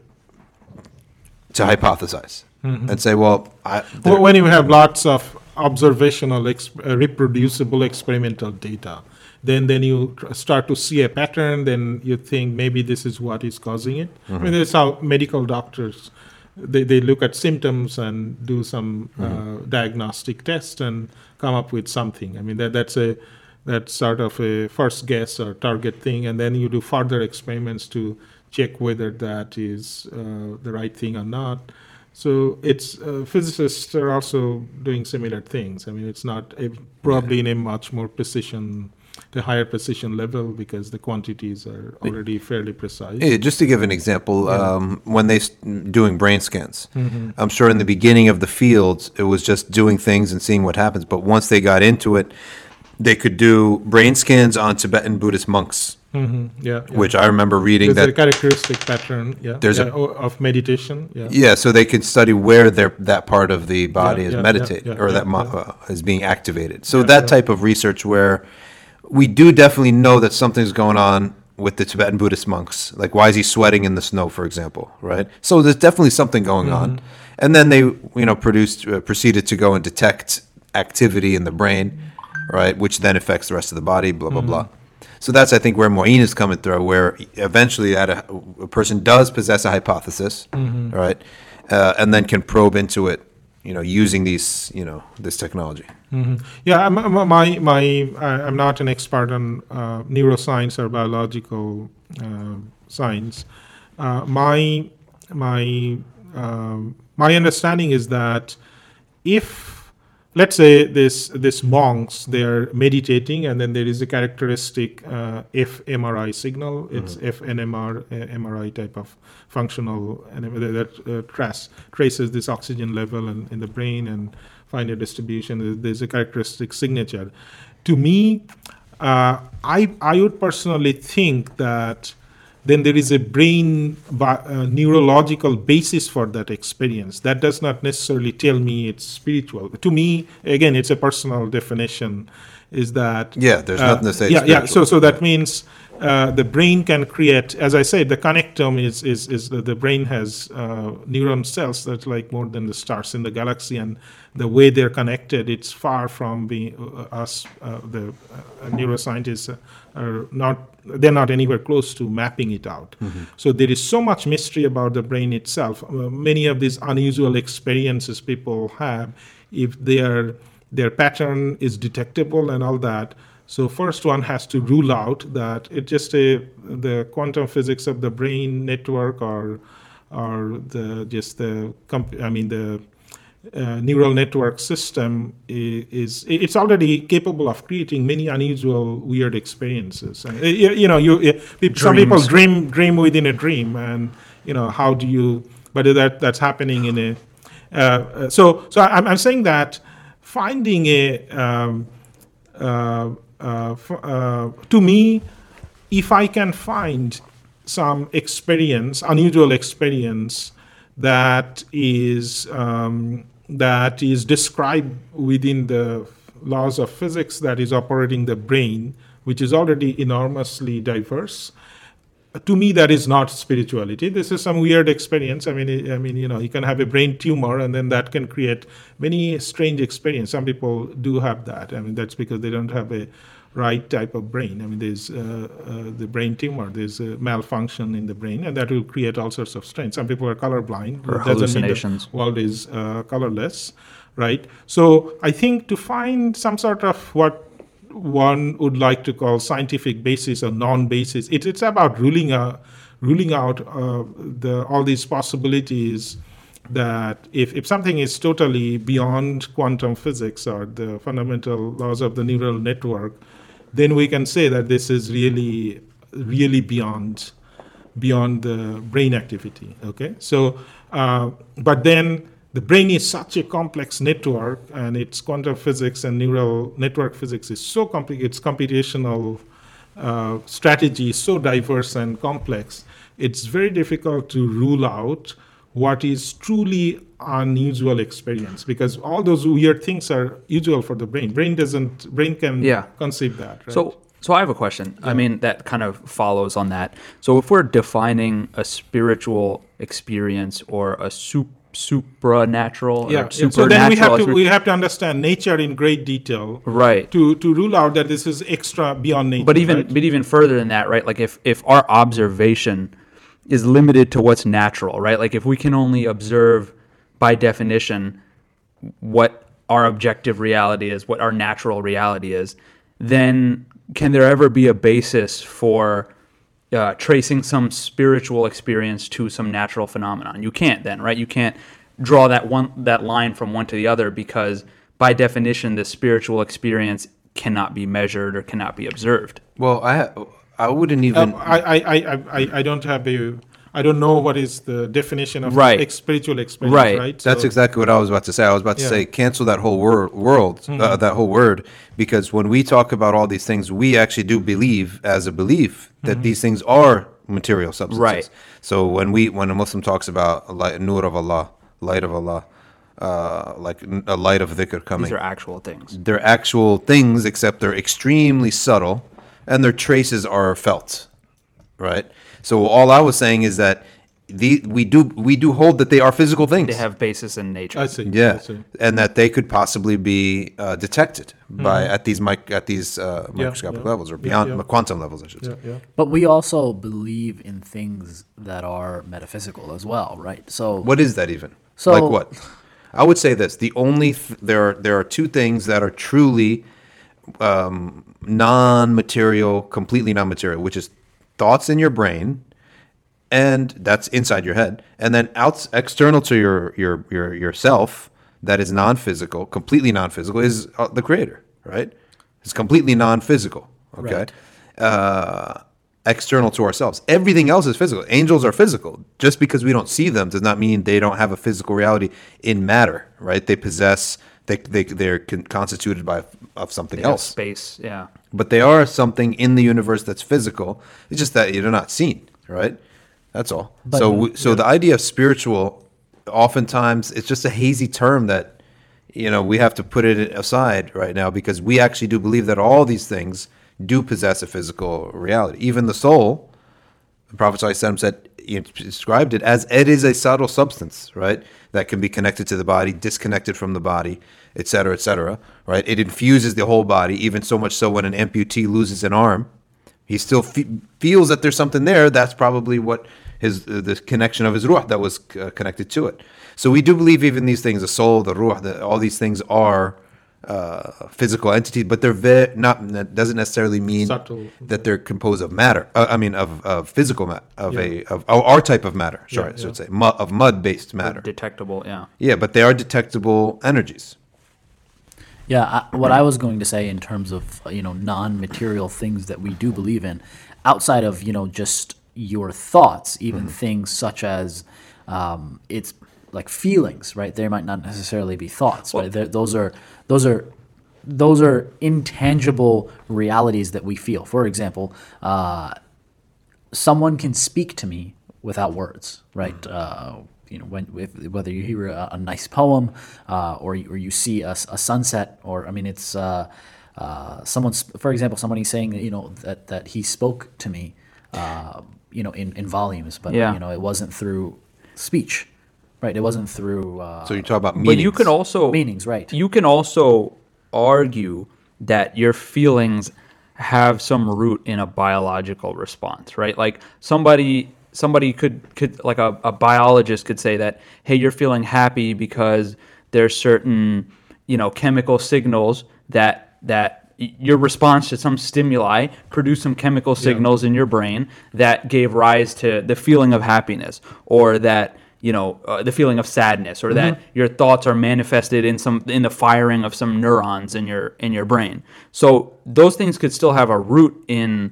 to hypothesize and say, well, I, Well, when you have lots of observational, ex- uh, reproducible experimental data, then then you start to see a pattern. Then you think maybe this is what is causing it. I mean, that's how medical doctors they, they look at symptoms and do some uh, diagnostic test and come up with something. I mean that that's a that's sort of a first guess or target thing, and then you do further experiments to check whether that is uh, the right thing or not. So it's uh, physicists are also doing similar things. I mean, it's not a, probably in a much more precision, the higher precision level because the quantities are already fairly precise. Yeah, just to give an example, um, when they doing brain scans, Mm-hmm. I'm sure in the beginning of the fields it was just doing things and seeing what happens. But once they got into it, they could do brain scans on Tibetan Buddhist monks, hmm Yeah, yeah. which I remember reading there's a that. characteristic pattern. Yeah, There's a- yeah, o- of meditation. Yeah, Yeah, so they could study where their that part of the body Yeah, is yeah, meditated yeah, yeah, or that yeah. Uh, is being activated. So that type of research where we do definitely know that something's going on with the Tibetan Buddhist monks. Like why is he sweating in the snow, for example, right? So there's definitely something going on. Mm-hmm. And then they, you know, produced uh, proceeded to go and detect activity in the brain, right, which then affects the rest of the body, blah blah blah. So that's I think where Moeen is coming through, where eventually at a, a person does possess a hypothesis, right, uh, and then can probe into it, you know, using these, you know, this technology. Mhm. Yeah, my my I- I'm not an expert on uh, neuroscience or biological uh, science. Uh, my my um, my understanding is that if let's say this this monks they're meditating and then there is a characteristic uh, fMRI signal. It's fNMR uh, MRI type of functional and that uh, trace, traces this oxygen level in, in the brain and find a distribution. There's a characteristic signature. To me, uh, I I would personally think that then there is a brain bi- uh, neurological basis for that experience. That does not necessarily tell me it's spiritual. To me, again, it's a personal definition. Is that Yeah, there's uh, nothing to say Yeah, yeah. So, so that means uh, the brain can create. As I said, the connectome is is is the, the brain has uh, neuron cells that's like more than the stars in the galaxy, and the way they're connected, it's far from being uh, us. Uh, the uh, neuroscientists are not. They're not anywhere close to mapping it out. So there is so much mystery about the brain itself. Uh, many of these unusual experiences people have, if they are their pattern is detectable and all that. So first one has to rule out that it just a the quantum physics of the brain network or or the just the comp- I mean the uh, neural network system i- is it's already capable of creating many unusual weird experiences. Uh, you, you know, you uh, some people dream dream within a dream, and you know how do you? But that that's happening in a. Uh, uh, so so I'm, I'm saying that finding a um, uh, uh, f- uh, to me, if I can find some experience, unusual experience that is um, that is described within the laws of physics that is operating the brain which is already enormously diverse. To me, that is not spirituality. This is some weird experience. I mean, I mean, you know, you can have a brain tumor, and then that can create many strange experience. Some people do have that. I mean, that's because they don't have a right type of brain. I mean, there's uh, uh, the brain tumor, there's a malfunction in the brain, and that will create all sorts of strain. Some people are colorblind. Or It doesn't mean the hallucinations. world is uh, colorless, right? So I think to find some sort of what one would like to call scientific basis or non-basis, it, it's about ruling out, ruling out uh, the all these possibilities that if, if something is totally beyond quantum physics or the fundamental laws of the neural network, then we can say that this is really, really beyond beyond the brain activity. Okay, so uh, but then the brain is such a complex network, and its quantum physics and neural network physics is so complicated. Its computational uh, strategy is so diverse and complex. It's very difficult to rule out what is truly unusual experience because all those weird things are usual for the brain. Brain doesn't. Brain can Yeah. conceive that. Right? So, so I have a question. I mean, that kind of follows on that. So, if we're defining a spiritual experience or a sup- supranatural, yeah, or yeah. So then we have to we have to understand nature in great detail, right? To to rule out that this is extra beyond nature. But even right? but even further than that, right? Like if if our observation is limited to what's natural, right? Like if we can only observe by definition what our objective reality is, what our natural reality is, then can there ever be a basis for uh, tracing some spiritual experience to some natural phenomenon? You can't then, right? You can't draw that one that line from one to the other because by definition the spiritual experience cannot be measured or cannot be observed. Well, I I wouldn't even. Uh, I, I, I, I, I don't have a, I don't know what is the definition of Right. ex- spiritual experience, Right. right? That's So- exactly what I was about to say. I was about to Yeah. Mm-hmm. say cancel that whole wor- world, uh, that whole word, because when we talk about all these things, we actually do believe, as a belief, that Mm-hmm. these things are material substances. Right. So when we, when a Muslim talks about light, nur of Allah, light of Allah, uh, like a light of dhikr coming, These are actual things. they're actual things, except they're extremely subtle, and their traces are felt, right? So all I was saying is that the we do we do hold that they are physical things. They have basis in nature. I see. I Yeah, see. and that they could possibly be uh, detected by at these mic- at these uh, microscopic yeah. levels or beyond yeah. quantum levels, I should Yeah, say. yeah. But we also believe in things that are metaphysical as well, right? So What is that even? So- like what? I would say this: the only th- there are there are two things that are truly um, non-material, completely non-material, which is thoughts in your brain, and that's inside your head, and then out external to your your your yourself that is non-physical, completely non-physical, is uh, the creator, right? It's completely non-physical. Okay. Right. Uh, external to ourselves. Everything else is physical. Angels are physical. Just because we don't see them does not mean they don't have a physical reality in matter, right? They possess. They they they're constituted by of something They else space. Yeah. but they are something in the universe that's physical. It's just that they're not seen, right? That's all. But- so, we, so the idea of spiritual, oftentimes, it's just a hazy term that, you know, we have to put it aside right now because we actually do believe that all these things do possess a physical reality. Even the soul, the Prophet ﷺ said, described it as it is a subtle substance, right? That can be connected to the body, disconnected from the body, et cetera, et cetera, right? It infuses the whole body, even so much so when an amputee loses an arm, he still fe- feels that there's something there. That's probably what his uh, the connection of his ruh that was uh, connected to it. So we do believe even these things, the soul, the ruh, the, all these things are uh, physical entities, but they're ve- not. That doesn't necessarily mean Subtle. that they're composed of matter. Uh, I mean, of, of physical matter, of Yeah. a of oh, our type of matter. Sorry, Yeah, I should yeah. say, mu- of mud-based matter. Detectable. Yeah. yeah, but they are detectable energies. Yeah, I, what I was going to say in terms of you know non-material things that we do believe in, outside of you know just your thoughts, even things such as um, it's like feelings, right? They might not necessarily be thoughts, right? They're, those are those are those are intangible realities that we feel. For example, uh, someone can speak to me without words, right? Uh, you know, when if, whether you hear a, a nice poem uh, or you- or you see a sunset, or I mean, it's uh, uh, someone's, for example, somebody saying that you know that that he spoke to me, uh, you know, in, in volumes, but Yeah. you know, it wasn't through speech, right? It wasn't through. Uh, So you talk about But you can also Meanings, right. You can also argue that your feelings have some root in a biological response, right? Like somebody somebody could could like a, a biologist could say that, hey, you're feeling happy because there's certain, you know, chemical signals that that your response to some stimuli produced some chemical signals in your brain that gave rise to the feeling of happiness or that you know uh, the feeling of sadness or that your thoughts are manifested in some in the firing of some neurons in your in your brain so those things could still have a root in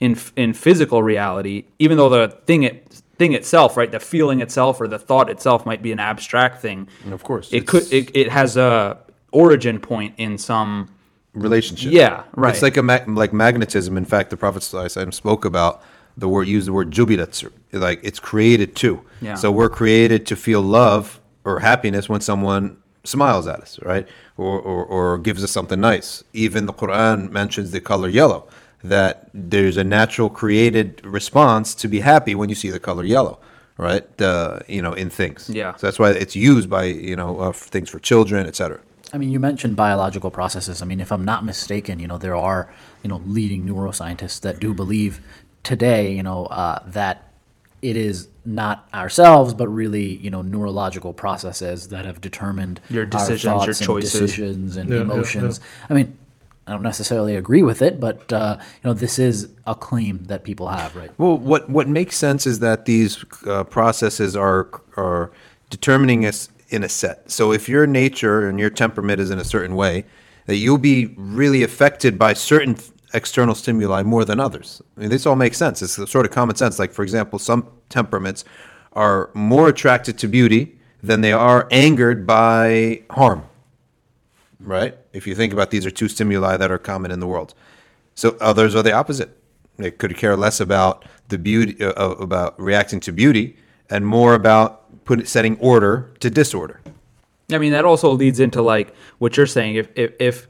in in physical reality even though the thing it thing itself right the feeling itself or the thought itself might be an abstract thing Of course, it could it, it has a origin point in some relationship. Yeah, right. It's like a mag- like magnetism. In fact, the Prophet spoke about the word use the word jubilat, like it's created too. Yeah. So we're created to feel love or happiness when someone smiles at us, right? Or, or or gives us something nice. Even the Quran mentions the color yellow. That there's a natural created response to be happy when you see the color yellow, right? Uh, you know, in things. Yeah. So that's why it's used by you know uh, things for children, etc. I mean, you mentioned biological processes. I mean, if I'm not mistaken, you know, there are, you know, leading neuroscientists that do believe today, you know, uh, that it is not ourselves, but really, you know, neurological processes that have determined Your our decisions, your thoughts and decisions and Yeah, yeah, emotions. I mean, I don't necessarily agree with it, but uh, you know, this is a claim that people have, right? Well, what what makes sense is that these uh, processes are are determining us in a set. So if your nature and your temperament is in a certain way, that you'll be really affected by certain external stimuli more than others. I mean, this all makes sense. It's sort of common sense. Like for example, some temperaments are more attracted to beauty than they are angered by harm right? If you think about these are two stimuli that are common in the world. So others are the opposite. They could care less about the beauty uh, uh, about reacting to beauty and more about put, setting order to disorder. I mean, that also leads into like what you're saying. If if if,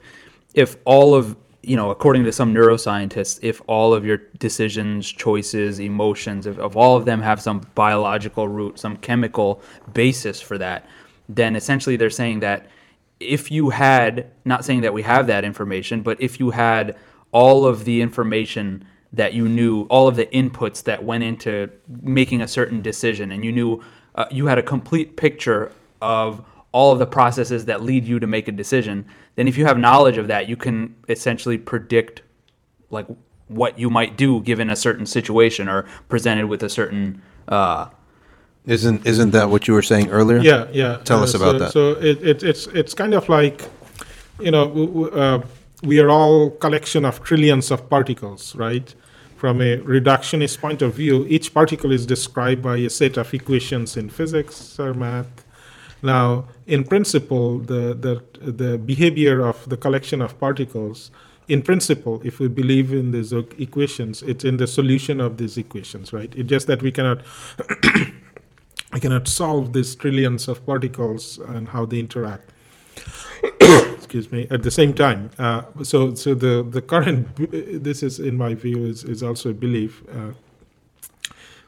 if all of you know, according to some neuroscientists, if all of your decisions, choices, emotions, if, if all of them have some biological root, some chemical basis for that, then essentially they're saying that if you had, not saying that we have that information, but if you had all of the information that you knew, all of the inputs that went into making a certain decision, and you knew uh, you had a complete picture of all of the processes that lead you to make a decision, then if you have knowledge of that, you can essentially predict like what you might do given a certain situation or presented with a certain uh, Isn't isn't that what you were saying earlier? Yeah, yeah. Tell us so, about that. So it, it, it's it's kind of like, you know, w- w- uh, we are all collection of trillions of particles, right? From a reductionist point of view, each particle is described by a set of equations in physics or math. Now, in principle, the the the behavior of the collection of particles, in principle, if we believe in these equations, it's in the solution of these equations, right? It's just that we cannot [COUGHS] I cannot solve these trillions of particles and how they interact. [COUGHS] Excuse me. At the same time, uh, so so the the current [LAUGHS] this is in my view is is also a belief uh,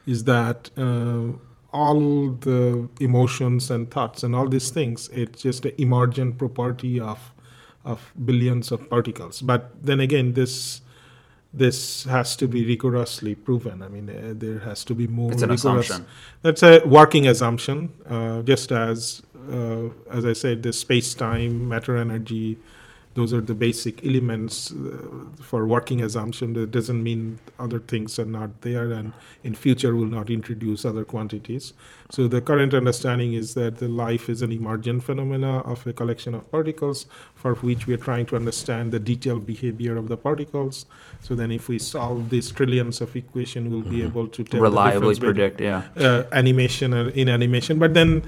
is that uh, all the emotions and thoughts and all these things it's just an emergent property of of billions of particles. But then again, this this has to be rigorously proven. I mean, uh, there has to be more. It's an rigorous- assumption. That's a working assumption. Uh, just as uh, as I said, the space time, matter, energy, those are the basic elements uh, for working assumption. That doesn't mean other things are not there, and in future will not introduce other quantities. So the current understanding is that the life is an emergent phenomena of a collection of particles, for which we are trying to understand the detailed behavior of the particles. So then, if we solve these trillions of equation, we'll be able to tell the reliably between- predict. Yeah. uh, animation or in animation, but then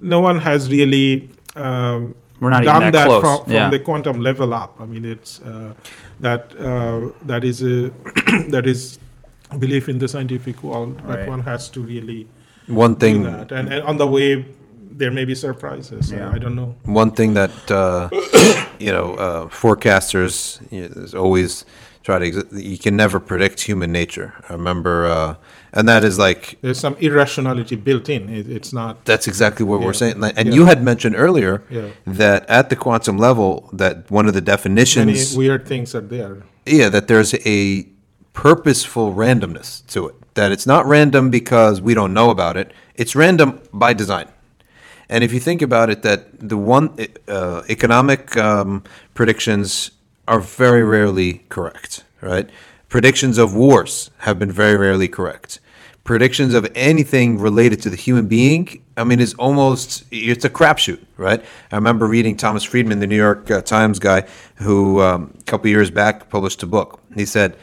no one has really um, We're not even done that that, close, from, from yeah. the quantum level up. I mean, it's uh, that uh, that is a [CLEARS THROAT] that is belief in the scientific world, that Right. one has to really One do thing that, and, and on the way there may be surprises. Yeah. I don't know. one thing that uh, [COUGHS] you know, uh, forecasters, you know, always try to, ex- you can never predict human nature. I remember, uh, and that is like, There's some irrationality built in. It, it's not. that's exactly what Yeah. we're saying. And Yeah. you had mentioned earlier Yeah. that at the quantum level, that one of the Many definitions, weird things are there. yeah, that there's a purposeful randomness to it. That it's not random because we don't know about it. It's random by design. And if you think about it, that the one uh, economic um, predictions are very rarely correct, right? Predictions of wars have been very rarely correct. Predictions of anything related to the human being, I mean, is almost it's a crapshoot, right? I remember reading Thomas Friedman, the New York uh, Times guy, who um, a couple years back published a book. He said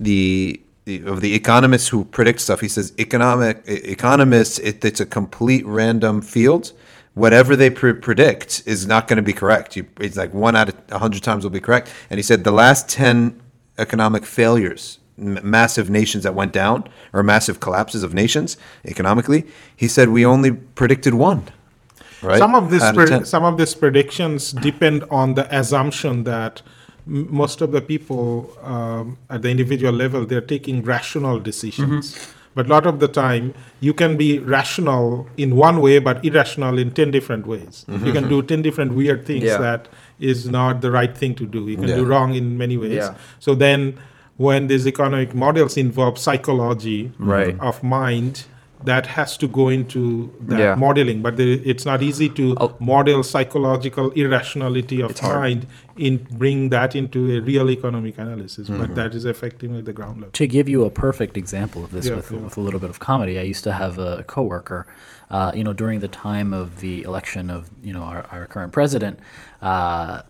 the of the economists who predict stuff. He says economic economists. It, it's a complete random field. Whatever they pre- predict is not going to be correct. You, it's like one out of a hundred times will be correct. And he said the last ten economic failures, m- massive nations that went down, or massive collapses of nations economically. He said we only predicted one. Right. Some of this, pre- 10. some of these predictions depend on the assumption that m- most of the people um, at the individual level they're taking rational decisions. Mm-hmm. But a lot of the time, you can be rational in one way, but irrational in ten different ways. Mm-hmm. You can do ten different weird things Yeah. that is not the right thing to do. You can do wrong in many ways. Yeah. So then, when these economic models involve psychology Right. of mind, that has to go into that Yeah. modeling. But the, it's not easy to Oh. model psychological irrationality of It's hard. mind in bring that into a real economic analysis. Mm-hmm. But that is affecting at the ground level. To give you a perfect example of this Yeah, with, yeah. with a little bit of comedy, I used to have a coworker, uh, you know, during the time of the election of, you know, our, our current president, uh,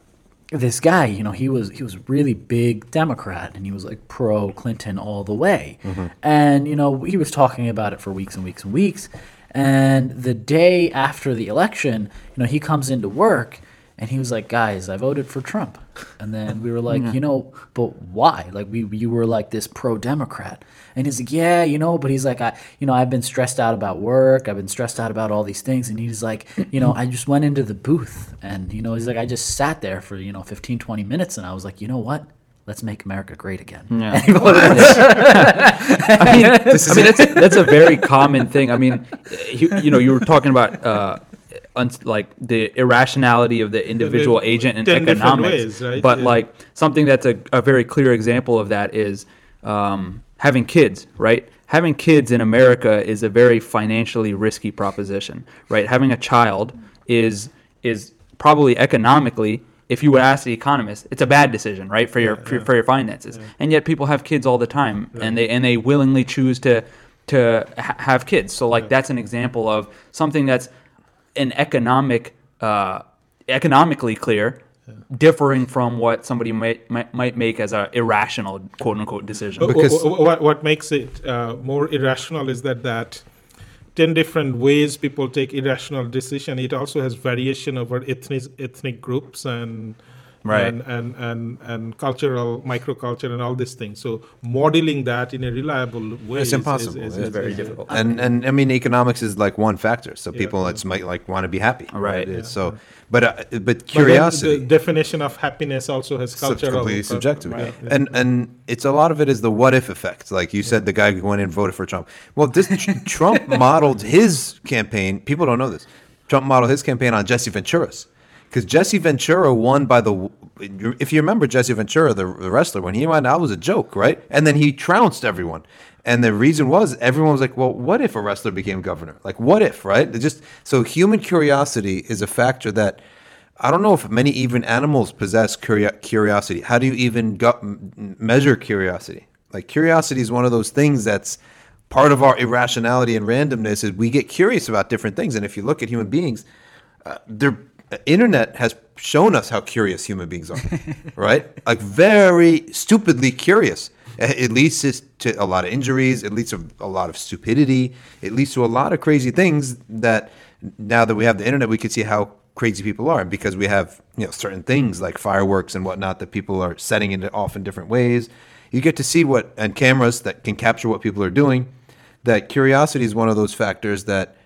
this guy, you know, he was he was really big Democrat and he was like pro Clinton all the way. Mm-hmm. And, you know, he was talking about it for weeks and weeks and weeks. And the day after the election, you know, he comes into work and he was like, "Guys, I voted for Trump." And then we were like, [LAUGHS] "You know, but why? Like we you were like this pro-democrat." And he's like, "Yeah, you know, but he's like, I you know, I've been stressed out about work. I've been stressed out about all these things." And he's like, "You know, I just went into the booth and, you know, he's like, I just sat there for, you know, 15 20 minutes and I was like, "You know what? Let's make America great again." Yeah. [LAUGHS] And he voted [LAUGHS] [LAUGHS] I mean, I mean that's that's a very common thing. I mean, you, you know, you were talking about uh, un- like the irrationality of the individual the agent in economics, ways, right? but Yeah. like something that's a, a very clear example of that is um, having kids, right? Having kids in America is a very financially risky proposition, right? Having a child is is probably economically if you would ask the economist, it's a bad decision, right, for your for, for your finances. And yet people have kids all the time, and they and they willingly choose to to ha- have kids. So like that's an example of something that's an economic uh, economically clear, differing from what somebody might might, might make as a irrational quote unquote decision. Wh- wh- Because- what, what makes it uh, more irrational is that that 10 different ways people take irrational decision it also has variation over ethnic ethnic groups and Right. and, and, and, and cultural microculture and all these things so modeling that in a reliable way It's is- impossible. is, is, It's very difficult. and and I mean economics is like one factor. So people it's might like want to be happy, Right. It's So, but uh, but But curiosity. the definition of happiness also has cultural completely subjective. Right, yeah. And and it's a lot of it is the what if effect. Like you said, the guy who went in and voted for Trump. Well, this [LAUGHS] Trump modeled his campaign. People don't know this. Trump modeled his campaign on Jesse Ventura's. Because Jesse Ventura won by the, if you remember Jesse Ventura, the, the wrestler, when he went out, it was a joke, right? And then he trounced everyone. And the reason was everyone was like, well, what if a wrestler became governor? Like, what if, right? It just so human curiosity is a factor that I don't know if many even animals possess curio- curiosity. How do you even measure curiosity? Like curiosity is one of those things that's part of our irrationality and randomness. Is we get curious about different things, and if you look at human beings, uh, their internet has shown us how curious human beings are, [LAUGHS] right? Like very stupidly curious. It leads to a lot of injuries. It leads to a lot of stupidity. It leads to a lot of crazy things that now that we have the internet, we can see how crazy people are. And because we have you know certain things like fireworks and whatnot that people are setting it off in different ways, you get to see what and cameras that can capture what people are doing. That curiosity is one of those factors that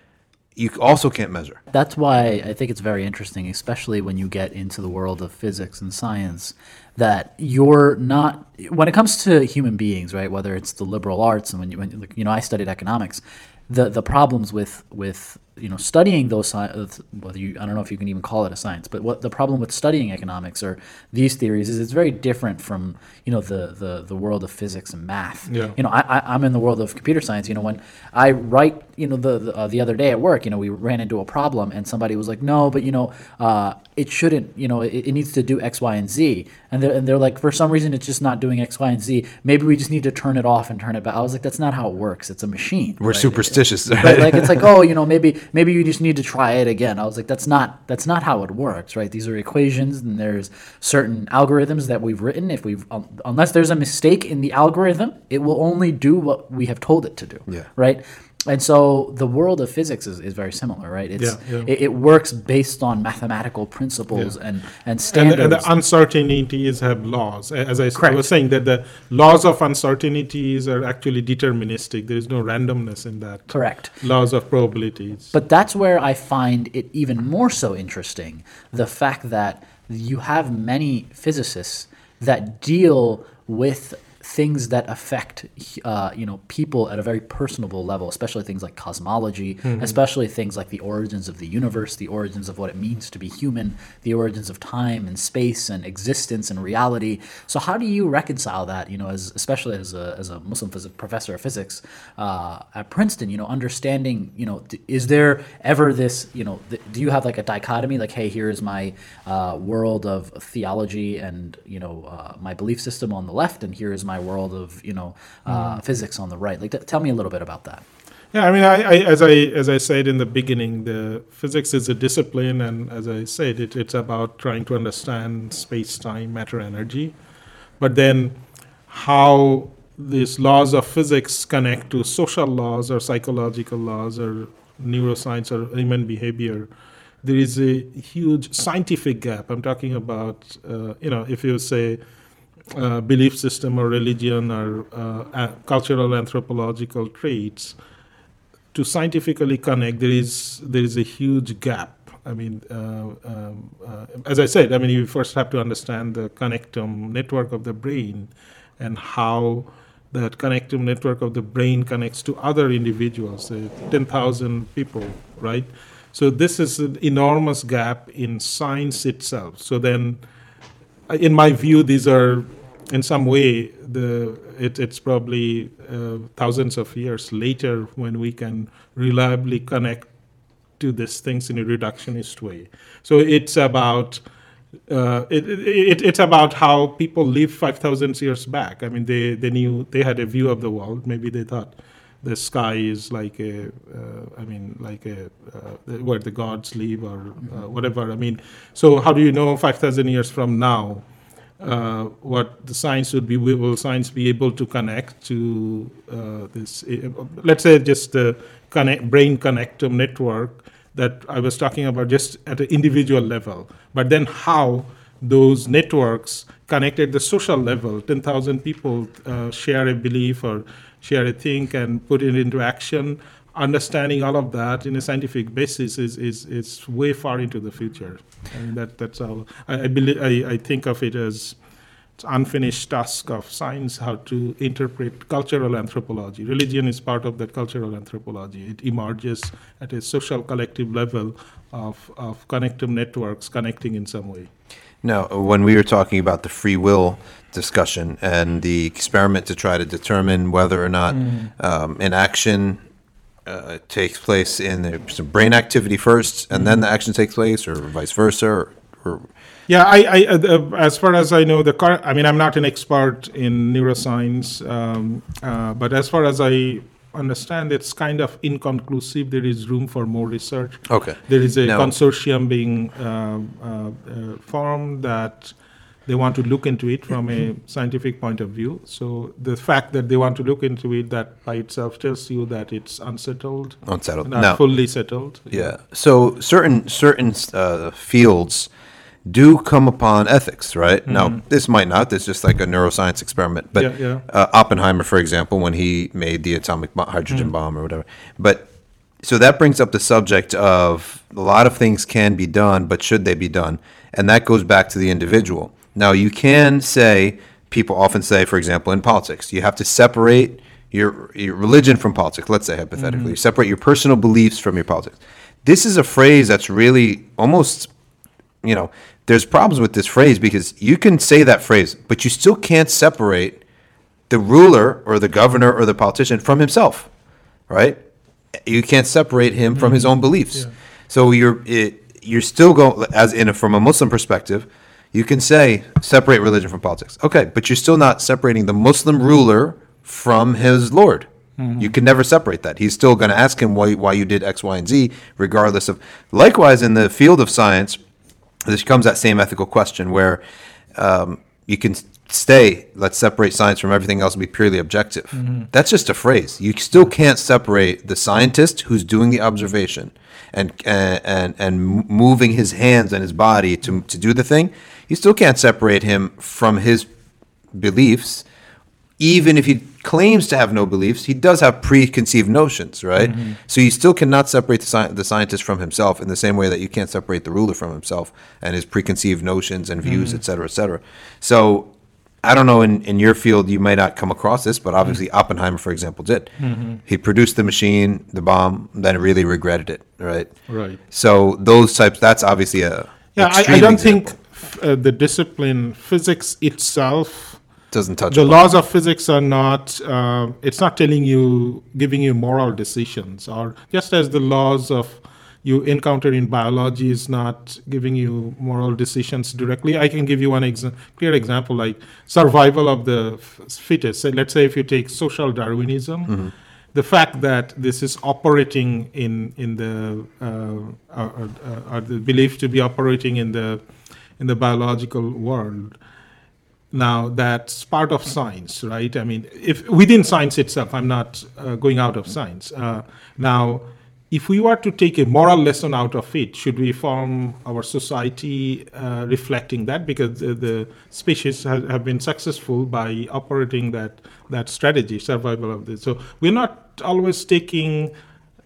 you also can't measure. That's why I think it's very interesting, especially when you get into the world of physics and science, that you're not when it comes to human beings, right? Whether it's the liberal arts and when you, when, you know, I studied economics, the the problems with with you know studying those sci- whether you I don't know if you can even call it a science, but what the problem with studying economics or these theories is it's very different from you know the the, the world of physics and math. Yeah. You know, I, I I'm in the world of computer science. You know, when I write, you know, the the, uh, the other day at work, you know, we ran into a problem and somebody was like, no, but you know, uh, it shouldn't. You know, it, it needs to do X, Y, and Z, and they're and they're like, for some reason, it's just not doing X, Y, and Z. Maybe we just need to turn it off and turn it back. I was like, that's not how it works. It's a machine. We're right? superstitious. [LAUGHS] Right? Like it's like, oh, you know, maybe maybe you just need to try it again. I was like, that's not that's not how it works, right? These are equations, and there's certain algorithms that we've written. If we've um, unless there's a mistake in the algorithm, it will only do what we have told it to do. Yeah. Right. And so the world of physics is, is very similar, right? It's Yeah, yeah. It, it works based on mathematical principles and and And, standards. and the uncertainties have laws. As I Correct. was saying, that the laws of uncertainties are actually deterministic. There is no randomness in that. Correct. Laws of probabilities. But that's where I find it even more so interesting the fact that you have many physicists that deal with things that affect uh, you know people at a very personable level especially things like cosmology especially things like the origins of the universe the origins of what it means to be human the origins of time and space and existence and reality. So how do you reconcile that you know as especially as a, as a muslim phys- professor of physics uh, at princeton you know understanding you know d- is there ever this you know th- do you have like a dichotomy like hey here's my uh, world of theology and you know uh, my belief system on the left and here is my world of you know uh, physics on the right like t- tell me a little bit about that Yeah, I mean, I, I, as I as I said in the beginning, the physics is a discipline, and as I said, it, it's about trying to understand space, time, matter, energy. But then, how these laws of physics connect to social laws or psychological laws or neuroscience or human behavior, there is a huge scientific gap. I'm talking about, uh, you know, if you say uh, belief system or religion or uh, cultural anthropological traits to scientifically connect there is there is a huge gap. I mean uh, um, uh, as i said i mean you first have to understand the connectome network of the brain and how that connectome network of the brain connects to other individuals uh, 10,000 people right? So this is an enormous gap in science itself. So then in my view, these are in some way the it, it's probably uh, thousands of years later when we can reliably connect to these things in a reductionist way. So it's about uh, it, it, it's about how people lived 5,000 years back. I mean, they, they knew they had a view of the world. Maybe they thought the sky is like a, uh, I mean, like a uh, where the gods live or uh, whatever. I mean, so how do you know 5,000 years from now? Uh, what the science would be, will science be able to connect to uh, this, uh, let's say just the connect, brain connectome network that I was talking about just at an individual level, but then how those networks connect at the social level, 10,000 people uh, share a belief or share a think and put it into action, understanding all of that in a scientific basis is, is, is way far into the future. I mean, that, that's how I, I, believe, I, I think of it as it's unfinished task of science how to interpret cultural anthropology. Religion is part of that cultural anthropology. It emerges at a social collective level of, of connective networks connecting in some way. Now, when we were talking about the free will discussion and the experiment to try to determine whether or not um, an action uh, takes place in the, some brain activity first and then the action takes place, or vice versa, or, or Yeah, I, I uh, uh, as far as I know, the car. I mean, I'm not an expert in neuroscience, um, uh, but as far as I understand, it's kind of inconclusive. There is room for more research. Okay. There is a Now- consortium being um, uh, uh, formed that they want to look into it from a scientific point of view. So the fact that they want to look into it, that by itself tells you that it's unsettled, unsettled. not No. fully settled. Yeah. So certain certain uh, fields do come upon ethics, right? Now, this might not. This is just like a neuroscience experiment. But Yeah, yeah. Uh, Oppenheimer, for example, when he made the atomic bo- hydrogen bomb or whatever. But so that brings up the subject of a lot of things can be done, but should they be done? And that goes back to the individual. Now, you can say, people often say, for example, in politics, you have to separate your, your religion from politics, let's say hypothetically. You separate your personal beliefs from your politics. This is a phrase that's really almost, you know, there's problems with this phrase because you can say that phrase, but you still can't separate the ruler or the governor or the politician from himself, right? You can't separate him from his mm-hmm. own beliefs. So you're it, you're still going as in a, from a Muslim perspective, you can say separate religion from politics. Okay, but you're still not separating the Muslim ruler from his Lord. You can never separate that. He's still going to ask him why why you did X, Y, and Z, regardless of. Likewise, in the field of science, this comes that same ethical question where um, you can stay, let's separate science from everything else and be purely objective. Mm-hmm. That's just a phrase. You still can't separate the scientist who's doing the observation and and and, moving his hands and his body to to do the thing. You still can't separate him from his beliefs even if he claims to have no beliefs, he does have preconceived notions, right? Mm-hmm. So you still cannot separate the, sci- the scientist from himself in the same way that you can't separate the ruler from himself and his preconceived notions and views, mm-hmm. et cetera, et cetera. So I don't know, in, in your field, you might not come across this, but obviously Oppenheimer, for example, did. He produced the machine, the bomb, then really regretted it, right? Right. So those types, that's obviously a Yeah, I, I don't example. think uh, the discipline physics itself doesn't touch the upon- laws of physics are not uh, it's not telling you giving you moral decisions or just as the laws of you encounter in biology is not giving you moral decisions directly. I can give you one exa- clear example like survival of the f- fittest. So let's say if you take social darwinism the fact that this is operating in in the uh, or the believed to be operating in the in the biological world now that's part of science right? I mean if within science itself i'm not uh, going out of science. Uh, now if we were to take a moral lesson out of it should we form our society uh, reflecting that? Because the, the species have, have been successful by operating that that strategy survival of this so we're not always taking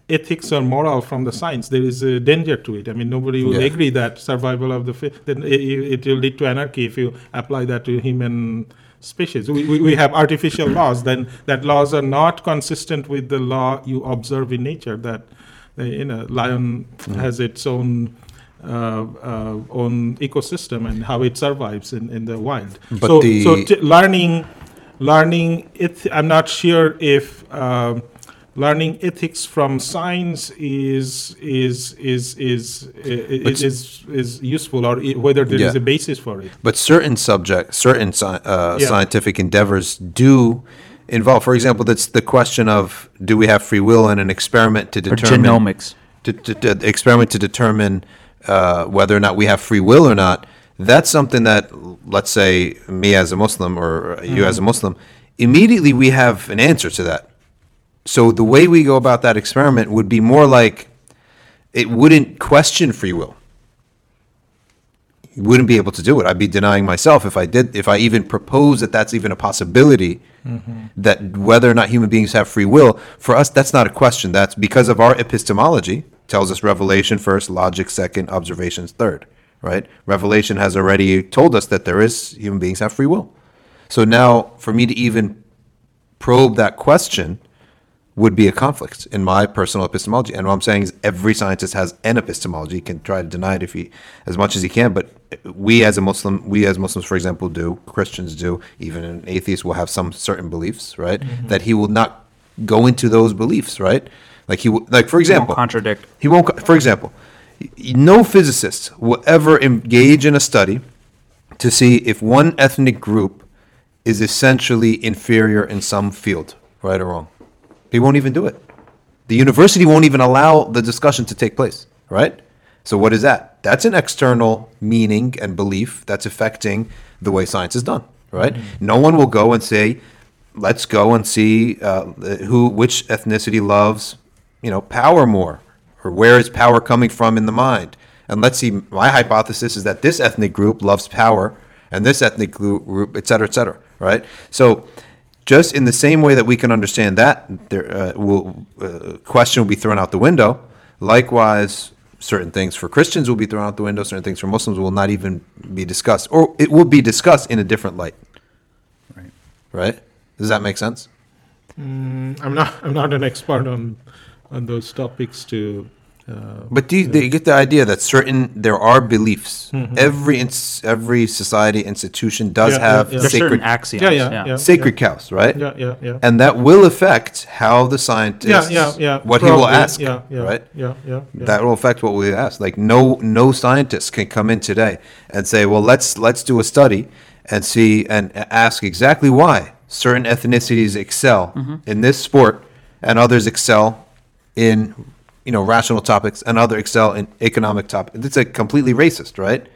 ethics or moral from the science. There is a danger to it. I mean nobody will Yeah. agree that survival of the fit then it, it will lead to anarchy if you apply that to human species. We, we, we have artificial laws then that laws are not consistent with the law you observe in nature that you know lion has its own uh, uh, own ecosystem and how it survives in, in the wild But so the- so t- learning learning it i'm not sure if um learning ethics from science is is is is is is, is useful or whether there is Yeah. a basis for it But certain subjects, certain sci- uh, Yeah. scientific endeavors do involve, for example, that's the question of do we have free will in an experiment to Or determine genomics. to, to, to experiment to determine uh, whether or not we have free will or not. That's something that, let's say, me as a Muslim or you as a Muslim, immediately we have an answer to that. So the way we go about that experiment would be more like it wouldn't question free will You wouldn't be able to do it. I'd be denying myself if I did, if I even propose that that's even a possibility, Mm-hmm. that whether or not human beings have free will. For us, that's not a question. That's because of our epistemology tells us revelation first, logic second, observations third. Right? Revelation has already told us that there is human beings have free will. So now, for me to even probe that question would be a conflict in my personal epistemology. And what I'm saying is every scientist has an epistemology. He can try to deny it if he, as much as he can. But we as a Muslim, we as Muslims, for example, do, Christians do, even an atheist will have some certain beliefs, right? Mm-hmm. That he will not go into those beliefs, right? Like he, will, like for example, contradict. he won't. For example, no physicist will ever engage in a study to see if one ethnic group is essentially inferior in some field, right or wrong. He won't even do it. The university won't even allow the discussion to take place, right? So what is that? That's an external meaning and belief that's affecting the way science is done, right? No one will go and say, "Let's go and see uh, who, which ethnicity loves, you know, power more, or where is power coming from in the mind." And let's see. My hypothesis is that this ethnic group loves power, and this ethnic group, group et cetera, et cetera, right? So just in the same way that we can understand that, there uh, will uh, question will be thrown out the window. Likewise, certain things for Christians will be thrown out the window. Certain things for Muslims will not even be discussed, or it will be discussed in a different light. Right. Right? Does that make sense? I'm not, I'm not an expert on, on those topics to, uh, But do you, do you get the idea that certain there are beliefs? Every ins, every society institution does Mm-hmm. Yeah, yeah, have yeah. There's certain sacred axioms. Yeah, yeah, yeah. sacred cows, right? yeah, yeah, yeah. And that will affect how the scientist, Yeah, yeah, yeah. what he will ask, Yeah, yeah, right? Yeah, yeah, yeah. That will affect what we ask. Like no no scientist can come in today and say, well, let's let's do a study and see and ask exactly why certain ethnicities excel in this sport and others excel in you know rational topics and other excel in economic topics. It's a completely racist, right?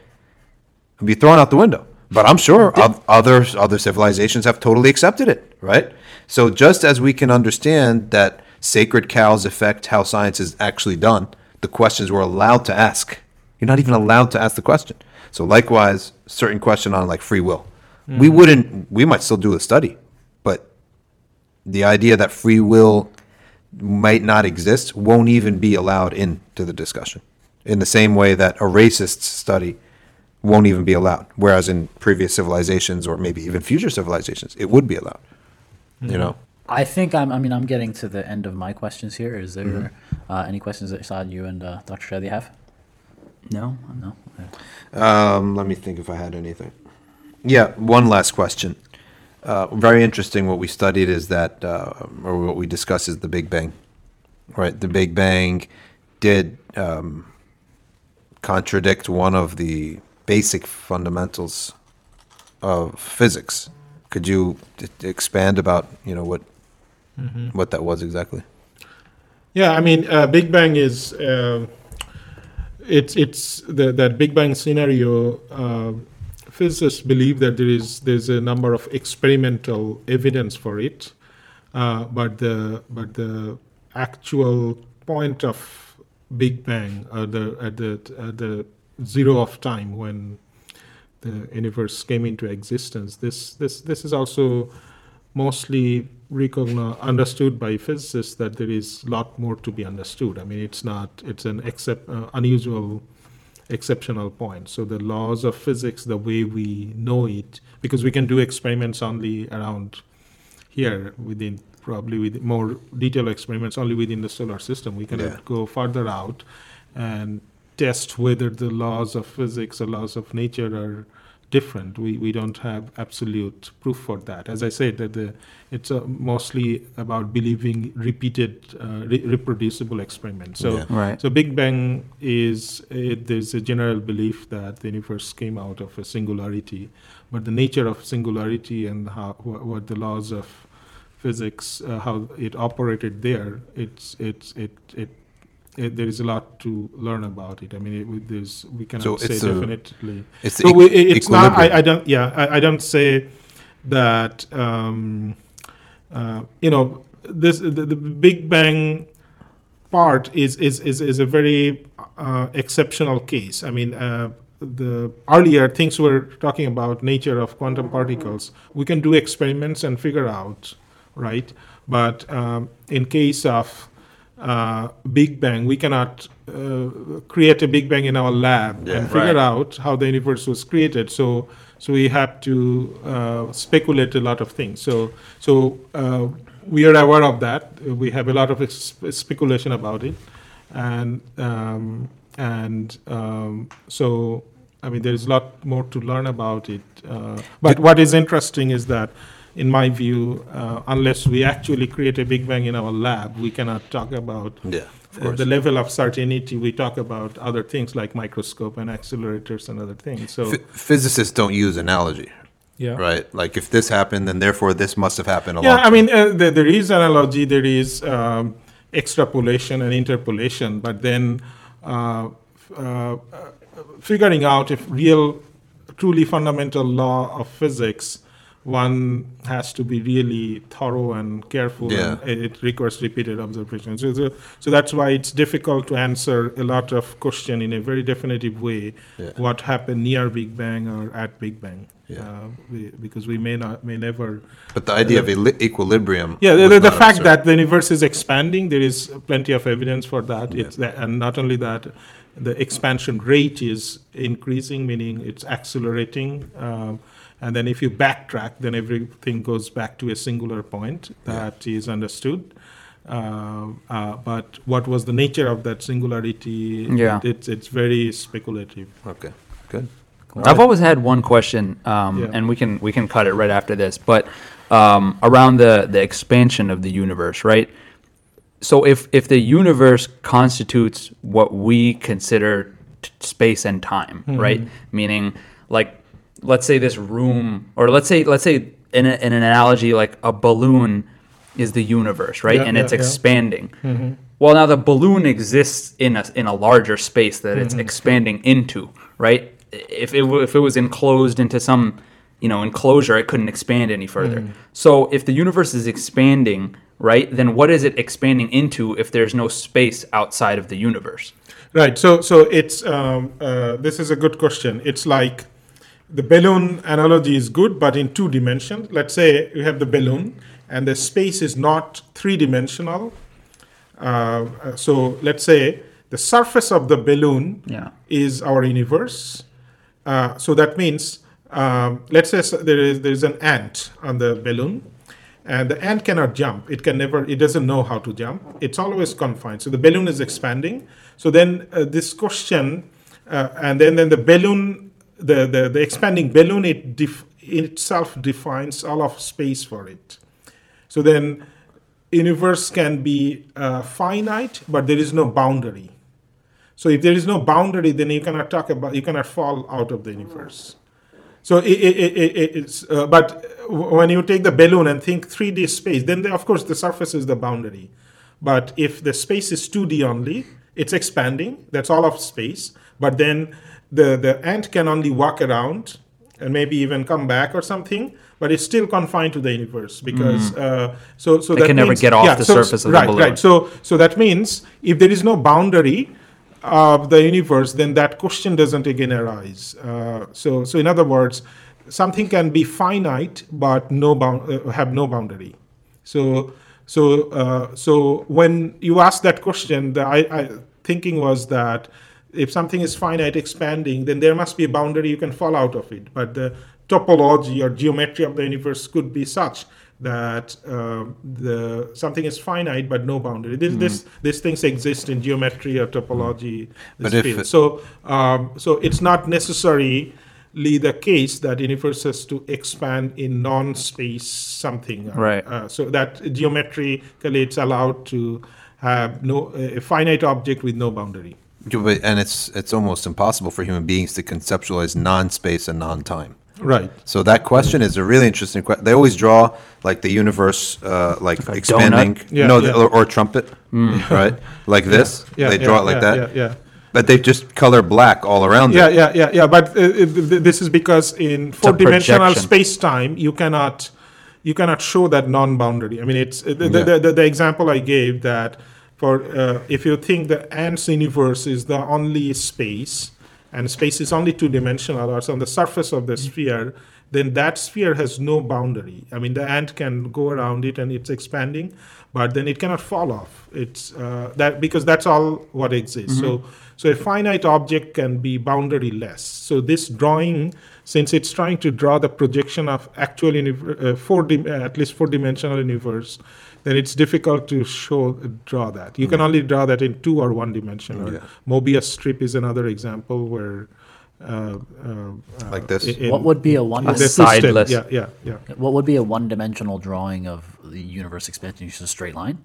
It'd be thrown out the window. But I'm sure oth- other other civilizations have totally accepted it, right? So just as we can understand that sacred cows affect how science is actually done, the questions we're allowed to ask. You're not even allowed to ask the question. So likewise, certain question on like free will. We hmm. wouldn't we might still do a study, but the idea that free will might not exist won't even be allowed into the discussion. In the same way that a racist study won't even be allowed, whereas in previous civilizations or maybe even future civilizations, it would be allowed. You know, I think I'm. I mean, I'm getting to the end of my questions here. Is there Mm-hmm. uh, any questions that Saad, you and uh, Dr. Shadi have? No. No. Okay. um, let me think if I had anything. Yeah, one last question. Uh, very interesting. What we studied is that, uh, or what we discussed is the Big Bang. Right, the Big Bang did um, contradict one of the basic fundamentals of physics. Could you d- expand about you know what what that was exactly? Yeah, I mean, uh, Big Bang is uh, it's it's the, that Big Bang scenario. Uh, physicists believe that there is there's a number of experimental evidence for it, uh, but the but the actual point of Big Bang, uh, the at the at the zero of time when the universe came into existence. This this this is also mostly recogni- understood by physicists that there is a lot more to be understood. I mean, it's not it's an except uh, unusual exceptional point. So the laws of physics, the way we know it, because we can do experiments only around here within probably with more detailed experiments only within the solar system. We cannot Yeah. go farther out and test whether the laws of physics or laws of nature are different. We, we don't have absolute proof for that. As I said, that the it's uh, mostly about believing repeated, uh, re- reproducible experiments. So Yeah. Right. so Big Bang is it, there's a general belief that the universe came out of a singularity, but the nature of singularity and how wh- what the laws of physics uh, how it operated there it's it's it, it it there is a lot to learn about it. I mean, it, this we cannot So say it's a- definitely. It's So we, it- it's not. I, I don't. Yeah, I, I don't say that. Um, uh, you know, this the, the Big Bang part is is is, is a very uh, exceptional case. I mean, uh, the earlier things we're talking about nature of quantum particles. We can do experiments and figure out, right? But um, in case of uh, Big Bang, we cannot uh, create a Big Bang in our lab and figure Right. out how the universe was created. So, so we have to uh, speculate a lot of things. So, so uh, we are aware of that. We have a lot of speculation about it, and um, and um, so I mean there is a lot more to learn about it. Uh, but what is interesting is that in my view, uh, unless we actually create a Big Bang in our lab, we cannot talk about Yeah, uh, the level of certainty. We talk about other things like microscope and accelerators and other things. So, Phy- physicists don't use analogy, yeah. right? Like if this happened, then therefore this must have happened a Yeah, I mean, uh, there, there is analogy, there is um, extrapolation and interpolation, but then uh, uh, figuring out if real, truly fundamental law of physics one has to be really thorough and careful. Yeah. And it requires repeated observation. So, so, so that's why it's difficult to answer a lot of question in a very definitive way. Yeah. What happened near Big Bang or at Big Bang? Yeah. Uh, we, because we may not, may never. But the idea of eli- equilibrium. Yeah, the, the, the fact that the universe is expanding, there is plenty of evidence for that. It's that, and not only that, the expansion rate is increasing, meaning it's accelerating. Um, and then if you backtrack, then everything goes back to a singular point that is understood. Um, uh, but what was the nature of that singularity? Yeah. it's it's very speculative. Okay, good. I've always had one question, um, Yeah. and we can we can cut it right after this, but um, around the the expansion of the universe, right? So if if the universe constitutes what we consider t- space and time, right? Meaning, like, let's say this room, or let's say let's say in, a, in an analogy, like a balloon is the universe, right? Yeah, and yeah, it's yeah. expanding. Well, now the balloon exists in a in a larger space that Mm-hmm. it's expanding into, right? If it if it was enclosed into some, you know, enclosure, it couldn't expand any further. Mm-hmm. So if the universe is expanding, right, then what is it expanding into if there's no space outside of the universe? Right. So so it's um, uh, this is a good question. It's like the balloon analogy is good, but in two dimensions. Let's say you have the balloon, and the space is not three dimensional. Uh, so let's say the surface of the balloon Yeah. is our universe. Uh, so that means, um, let's say there is there is an ant on the balloon, and the ant cannot jump. It can never. It doesn't know how to jump. It's always confined. So the balloon is expanding. So then uh, this question, uh, and then then the balloon, the the, the expanding balloon, it def- itself defines all of space for it. So then, universe can be uh, finite, but there is no boundary. So if there is no boundary, then you cannot talk about you cannot fall out of the universe. So it, it, it, it, it's uh, but when you take the balloon and think 3D space, then the, of course the surface is the boundary. But if the space is 2D only, it's expanding. That's all of space. But then the the ant can only walk around and maybe even come back or something. But it's still confined to the universe because uh, so so It that can never get off yeah, the so- surface of the right, balloon. Right. So so that means if there is no boundary of the universe, then that question doesn't again arise. Uh, so so in other words, something can be finite but no bound uh, have no boundary. So so uh, so when you ask that question, the I, I thinking was that if something is finite expanding, then there must be a boundary you can fall out of it. But the topology or geometry of the universe could be such that uh, the something is finite but no boundary. This, this these things exist in geometry or topology. But if field. so um, so it's not necessarily the case that universe has to expand in non-space something. Right. Uh, so that geometrically it's allowed to have no a finite object with no boundary. Yeah, but- And it's, it's almost impossible for human beings to conceptualize non-space and non-time. Right. So that question is a really interesting question. They always draw like the universe, uh, like a expanding, donut? Yeah, no, yeah. or, or trumpet, [LAUGHS] right? Like this. Yeah, they yeah, draw it like yeah, that. Yeah, yeah. But they just color black all around Yeah, it. yeah, yeah, yeah. But uh, this is because in four-dimensional projection. space-time, you cannot you cannot show that non-boundary. I mean, it's uh, the, the, Yeah. the, the example I gave that for uh, if you think the ants universe is the only space, and space is only two-dimensional, or it's on the surface of the sphere, then that sphere has no boundary. I mean, the ant can go around it and it's expanding, but then it cannot fall off. It's uh, that because that's all what exists. So, so a finite object can be boundaryless. So this drawing, since it's trying to draw the projection of actual universe, uh, four dim- uh, at least four-dimensional universe, then it's difficult to show draw that. You can only draw that in two or one dimension. Or Yeah. Mobius strip is another example where. Uh, uh, Like this? in- in- What would be a one? A the side- system- sideless. Yeah, yeah, yeah. What would be a one-dimensional drawing of the universe expansion? Just a straight line.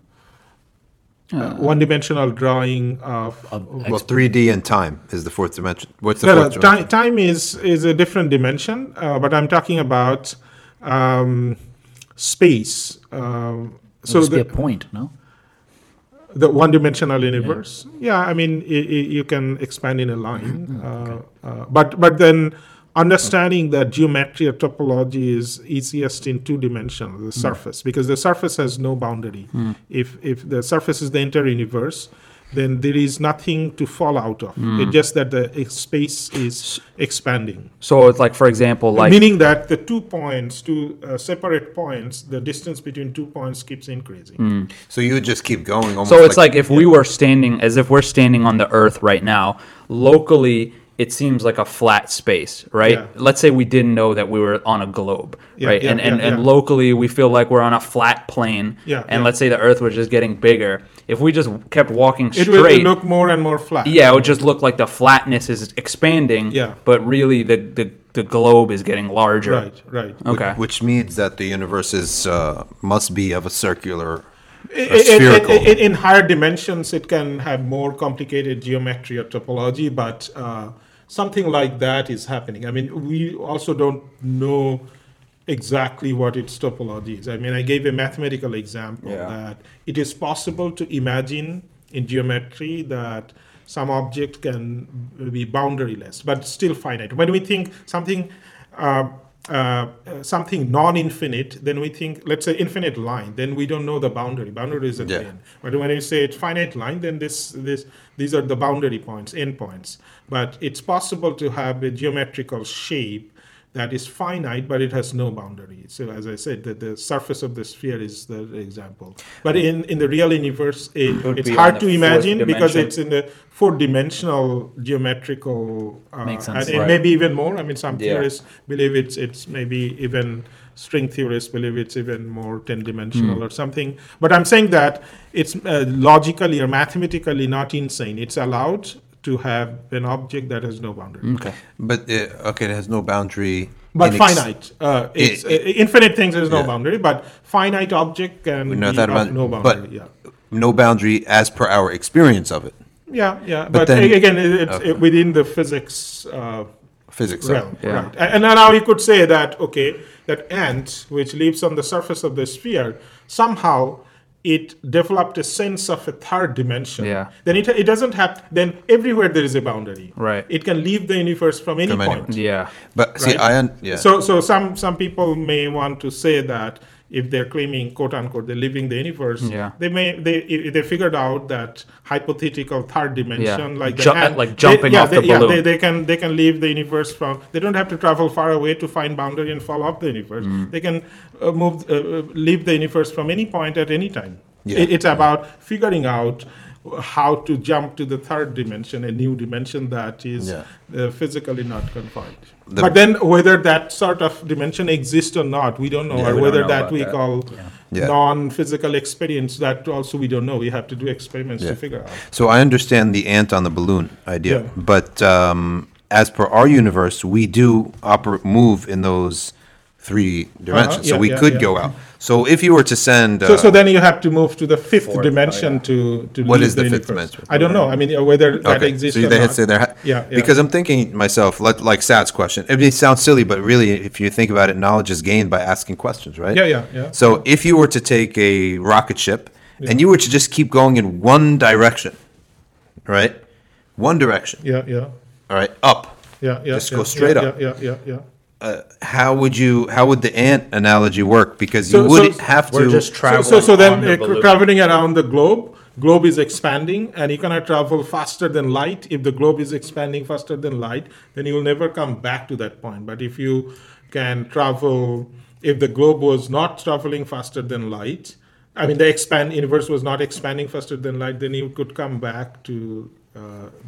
Uh, one-dimensional drawing of. Of Well, 3D and time is the fourth dimension. What's the No, no, fourth dimension? time, time is is a different dimension, uh, but I'm talking about um, space. Um, so so be a the, point, no? the one-dimensional universe. Yeah, I mean, i i you can expand in a line, uh, uh, but but then understanding that geometry or topology is easiest in two dimensions, the surface, because the surface has no boundary. If if the surface is the entire universe, then there is nothing to fall out of. Hmm. It's just that the space is expanding. So it's like, for example, like Meaning that the two points, two uh, separate points, the distance between two points keeps increasing. So you would just keep going almost So it's like, if we were standing, as if we're standing on the Earth right now, locally, it seems like a flat space, right? Yeah. Let's say we didn't know that we were on a globe, Yeah, right? yeah, and and, yeah, and locally, we feel like we're on a flat plane. Yeah, And yeah. let's say the Earth was just getting bigger. If we just kept walking straight, It would look more and more flat. yeah, it would just look like the flatness is expanding. Yeah. But really, the the, the globe is getting larger. Right, right. Okay. which means that the universe is uh, must be of a circular, I- a I- I- spherical. I- in higher dimensions, it can have more complicated geometry or topology, but uh, something like that is happening. I mean, we also don't know exactly what its topology is. I mean, I gave a mathematical example Yeah. that it is possible to imagine in geometry that some object can be boundaryless, but still finite. When we think something uh, uh, something non-infinite, then we think, let's say, infinite line. Then we don't know the boundary. Boundary is at Yeah. the end. But when you say it's finite line, then this this these are the boundary points, endpoints. But it's possible to have a geometrical shape that is finite, but it has no boundary. So as I said, that the surface of the sphere is the example. But in, in the real universe, it, it's hard to imagine because it's in the four-dimensional geometrical, uh, Makes sense. and, Right. maybe even more. I mean, some Yeah. theorists believe it's it's maybe even string theorists believe it's even more ten-dimensional Hmm. or something. But I'm saying that it's uh, logically or mathematically not insane. It's allowed to have an object that has no boundary. Okay. but uh, okay, it has no boundary. But finite, uh, it's, I- uh, infinite things there's no Yeah. boundary, but finite object can We be know that about, no but boundary. yeah. no boundary as per our experience of it, Yeah, yeah, But but, then- again, it's Okay. within the physics uh, physics. it. realm, Yeah. right? And, and now you could say that okay, that ant which lives on the surface of the sphere somehow it developed a sense of a third dimension. Yeah. Then it, it doesn't have then everywhere there is a boundary. Right. It can leave the universe from any From anywhere. point. Yeah. But see, Right. I un- yeah. So, so some some people may want to say that if they're claiming quote unquote they're leaving the universe, Yeah. they may they if they figured out that hypothetical third dimension like Ju- ant- like they- jumping yeah, off they, the yeah, balloon. they, they can they can leave the universe from they don't have to travel far away to find boundary and fall off the universe. Mm. They can uh, move uh, uh, leave the universe from any point at any time. Yeah. It, it's about figuring out how to jump to the third dimension, a new dimension that is Yeah. uh, physically not confined. The- but then whether that sort of dimension exists or not, we don't know. Yeah, or whether know that we that. call Yeah. non-physical experience, that also we don't know. We have to do experiments to figure out. So I understand the ant on the balloon idea, but um, as per our universe, we do oper- move in those three dimensions. so Uh-huh. yeah, we yeah, could yeah. go out. So if you were to send, uh, So, so then you have to move to the fifth Fourth, dimension yeah. to to What leave is the fifth universe. dimension? I don't know. I mean, uh, whether that okay, exists so or they had not. say there. ha- Yeah, yeah. Because I'm thinking myself, like, like Saad's question. It may sound silly, but really, if you think about it, knowledge is gained by asking questions, right? Yeah, yeah, yeah. So if you were to take a rocket ship and you were to just keep going in one direction, right? One direction, yeah, yeah, all right, up. yeah, yeah. Just yeah, go straight yeah, up. Yeah, yeah, yeah. Uh, how would you how would the ant analogy work because So- you would so- have We're to just So, traveling. so, so on then the uh, balloon. traveling around the globe, globe is expanding, and you cannot travel faster than light. If the globe is expanding faster than light, then you will never come back to that point. But if you can travel, if the globe was not traveling faster than light, I mean the expand universe was not expanding faster than light, then you could come back to uh,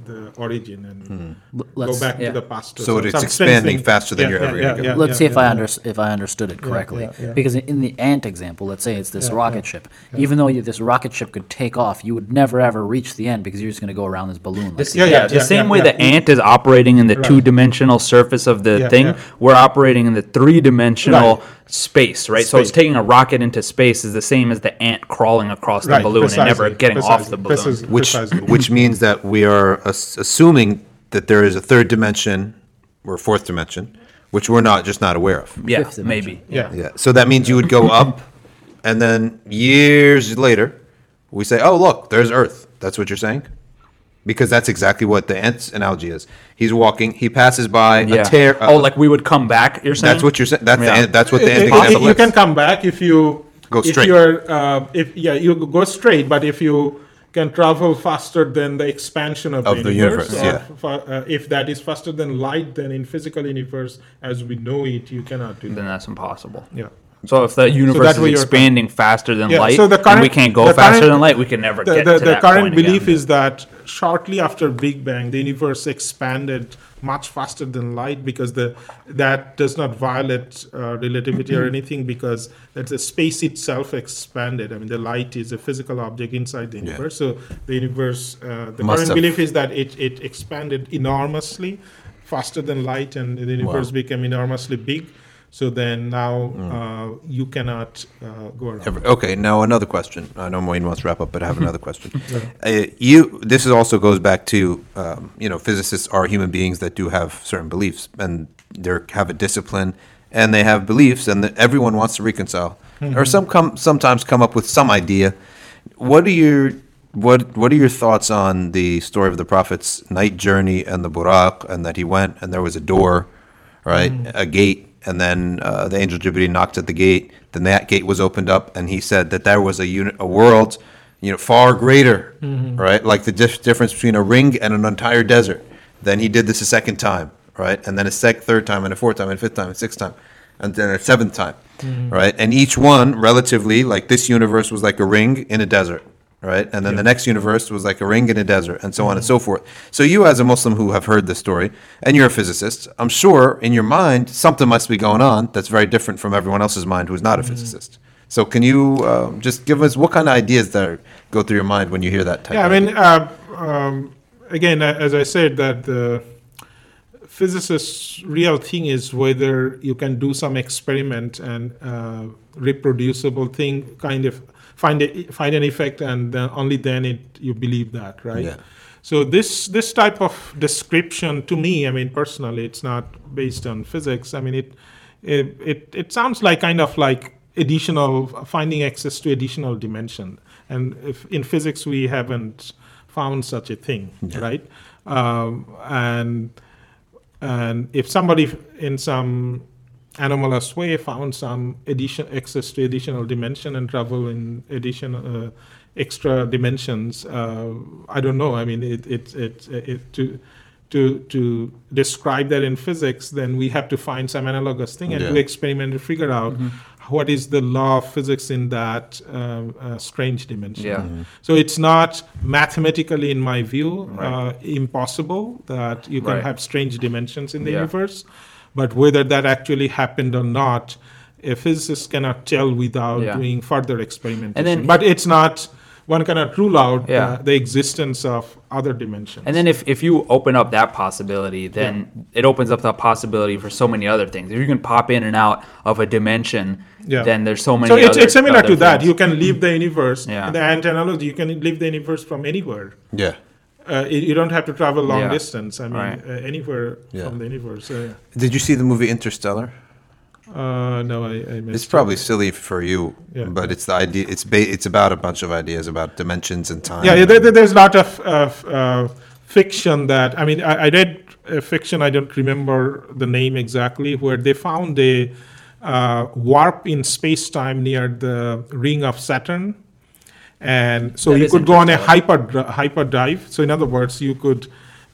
the origin and L- go Let's, back yeah. to the past. or So it's expanding thing. faster than Yeah, you're yeah, ever yeah, gonna go. yeah, let's yeah, see if I yeah. under, if I understood it correctly. yeah, yeah. Because in the ant example, let's say it's this Yeah, rocket ship. Even though you, this rocket ship could take off, you would never ever reach the end because you're just going to go around this balloon. Like This- the- Yeah, yeah, yeah, the yeah, same yeah, way yeah. the ant is operating in the Right. two-dimensional surface of the Yeah, thing, yeah. we're operating in the three-dimensional Right. Space, right? So it's taking a rocket into space is the same as the ant crawling across the Right, balloon and never precisely, getting off the balloon. precisely, which precisely. which means that we are assuming that there is a third dimension or fourth dimension which we're not just not aware of Yeah, maybe. yeah. yeah so that means you would go up and then years later we say oh look there's earth that's what you're saying because that's exactly what the ants analogy is. He's walking, he passes by Yeah. a tear. oh, like we would come back. You're saying that's what you're saying. That's Yeah. the, that's what the It- end it- example you can come back if you Go if straight. you're uh, if yeah you go straight, but if you can travel faster than the expansion of, Of the universe, or yeah. fa- uh, if that is faster than light, then in physical universe as we know it, you cannot do then that. that's impossible. Yeah. So if the universe way is expanding faster than Yeah, light, so the and current- we can't go the faster current- than light, we can never The, get the, to the that current belief again. is that shortly after Big Bang, the universe expanded much faster than light because the that does not violate uh, relativity or anything because that's the space itself expanded. I mean, the light is a physical object inside the universe. So the universe, uh, the Must current have- belief is that it, it expanded enormously faster than light and the universe became enormously big. So then now uh, you cannot uh, go around. Every- Okay, now another question. I know Wayne wants to wrap up, but I have another [LAUGHS] question. Uh, you, this is also goes back to, um, you know, physicists are human beings that do have certain beliefs, and they have a discipline, and they have beliefs, and that everyone wants to reconcile, or some come sometimes come up with some idea. What are your what What are your thoughts on the story of the prophet's night journey and the buraq, and that he went and there was a door, right, a gate, and then uh, the angel Jibreel knocked at the gate. Then that gate was opened up, and he said that there was a unit, a world, you know, far greater, right, like the dif- difference between a ring and an entire desert. Then he did this a second time, right, and then a sec- third time, and a fourth time, and a fifth time, and a sixth time, and then a seventh time, right, and each one relatively, like this universe was like a ring in a desert. Right, and then the next universe was like a ring in a desert, and so on and so forth. So you, as a Muslim who have heard this story, and you're a physicist, I'm sure in your mind something must be going on that's very different from everyone else's mind who's not a physicist. So can you um, just give us what kind of ideas that go through your mind when you hear that type? Yeah, I mean, uh, um, again, as I said, that the physicist's real thing is whether you can do some experiment and uh, reproducible thing, kind of find a, find an effect, and only then it you believe that, right? Yeah. So this this type of description, to me, I mean, personally, it's not based on physics. I mean, it it it, it sounds like kind of like additional finding access to additional dimension, and if in physics we haven't found such a thing, right? Um, and and if somebody in some anomalous way found some addition access to additional dimension and travel in addition uh, extra dimensions uh, i don't know i mean it it, it, it to to to describe that in physics then we have to find some analogous thing and Yeah. do experiment to figure out what is the law of physics in that um, uh, strange dimension Yeah. so it's not mathematically, in my view, uh, impossible that you can Right. have strange dimensions in the Yeah. universe. But whether that actually happened or not, a physicist cannot tell without Yeah. doing further experimentation. And then- but it's not. One cannot rule out Yeah. uh, the existence of other dimensions. And then if, if you open up that possibility, then it opens up that possibility for so many other things. If you can pop in and out of a dimension, Yeah. then there's so many. so it's, other- it's similar other to that. You can leave the universe. Yeah. The analogy, you can leave the universe from anywhere. yeah. Uh, you you don't have to travel long Yeah. distance. I mean, Right. uh, anywhere Yeah. from the universe. Uh, Did you see the movie Interstellar? uh, no, I, I missed It's it. probably silly for you, Yeah. but it's the idea. It's ba- it's about a bunch of ideas about dimensions and time. Yeah, yeah there, there- there's a lot of, of uh, fiction that I mean. I, I read a fiction. I don't remember the name exactly. Where they found a uh, warp in space time near the ring of Saturn, and so That you is could go on a hyper dri- hyper dive. So in other words, you could.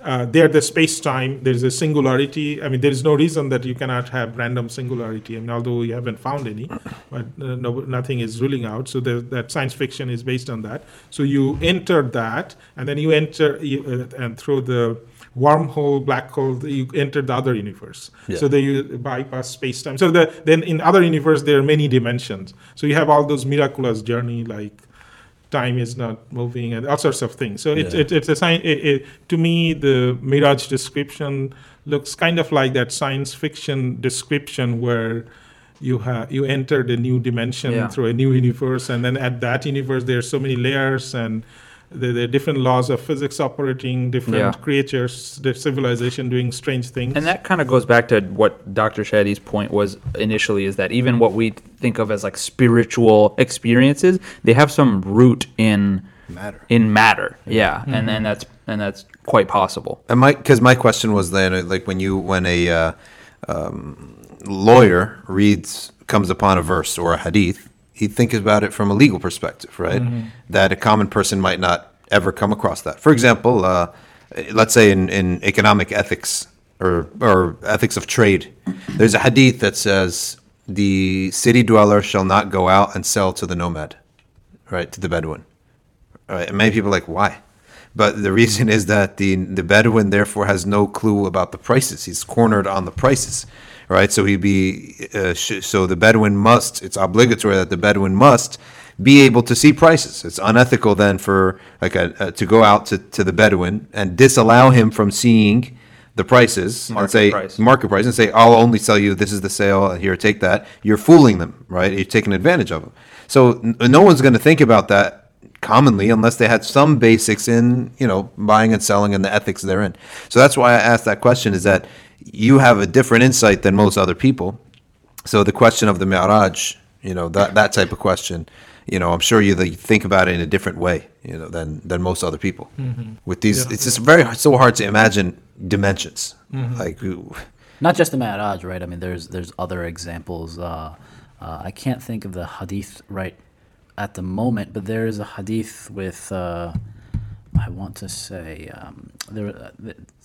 Uh, there, the space time, there's a singularity. I mean, there is no reason that you cannot have random singularity. I mean, although we haven't found any, but uh, no, nothing is ruling out. So the, that science fiction is based on that. So you enter that, and then you enter you, uh, and through the wormhole, black hole, you enter the other universe. Yeah. So then you bypass space time. So the, then in other universe there are many dimensions. So you have all those miraculous journey like time is not moving and all sorts of things. So it, it, it's a sign. It, it, to me, the Mi'raj description looks kind of like that science fiction description where you have you entered a new dimension Yeah. through a new universe, and then at that universe there are so many layers and. The, the different laws of physics operating, different Yeah. creatures, the civilization doing strange things. And that kind of goes back to what Dr. Shetty's point was initially is that even what we think of as like spiritual experiences, they have some root in Matter. in matter. Yeah, and then that's and that's quite possible. And my, because my question was then, uh, like, when you, when a uh, um, lawyer reads, comes upon a verse or a hadith, he thinks about it from a legal perspective, right? That a common person might not ever come across that. For example, uh, let's say in, in economic ethics or, or ethics of trade, there's a hadith that says the city dweller shall not go out and sell to the nomad, right, to the Bedouin. Right, and many people are like, why? But the reason is that the the Bedouin therefore has no clue about the prices. He's cornered on the prices, right? So he'd be uh, sh- so the Bedouin must. It's obligatory that the Bedouin must be able to see prices. It's unethical then for like a, a to go out to, to the Bedouin and disallow him from seeing the prices and Market say price. market price and say I'll only sell you. This is the sale. Here, take that. You're fooling them, right? You're taking advantage of them. So n- no one's going to think about that commonly unless they had some basics in you know buying and selling and the ethics therein. So that's why i asked that question is that you have a different insight than most other people. So the question of the mi'raj you know that that type of question you know i'm sure you think about it in a different way you know than than most other people. With these it's just very so hard to imagine dimensions. Like ooh, Not just the Mi'raj, right? I mean, there's there's other examples. Uh, uh, I can't think of the hadith right at the moment, but there is a hadith with. Uh, I want to say um, there, uh,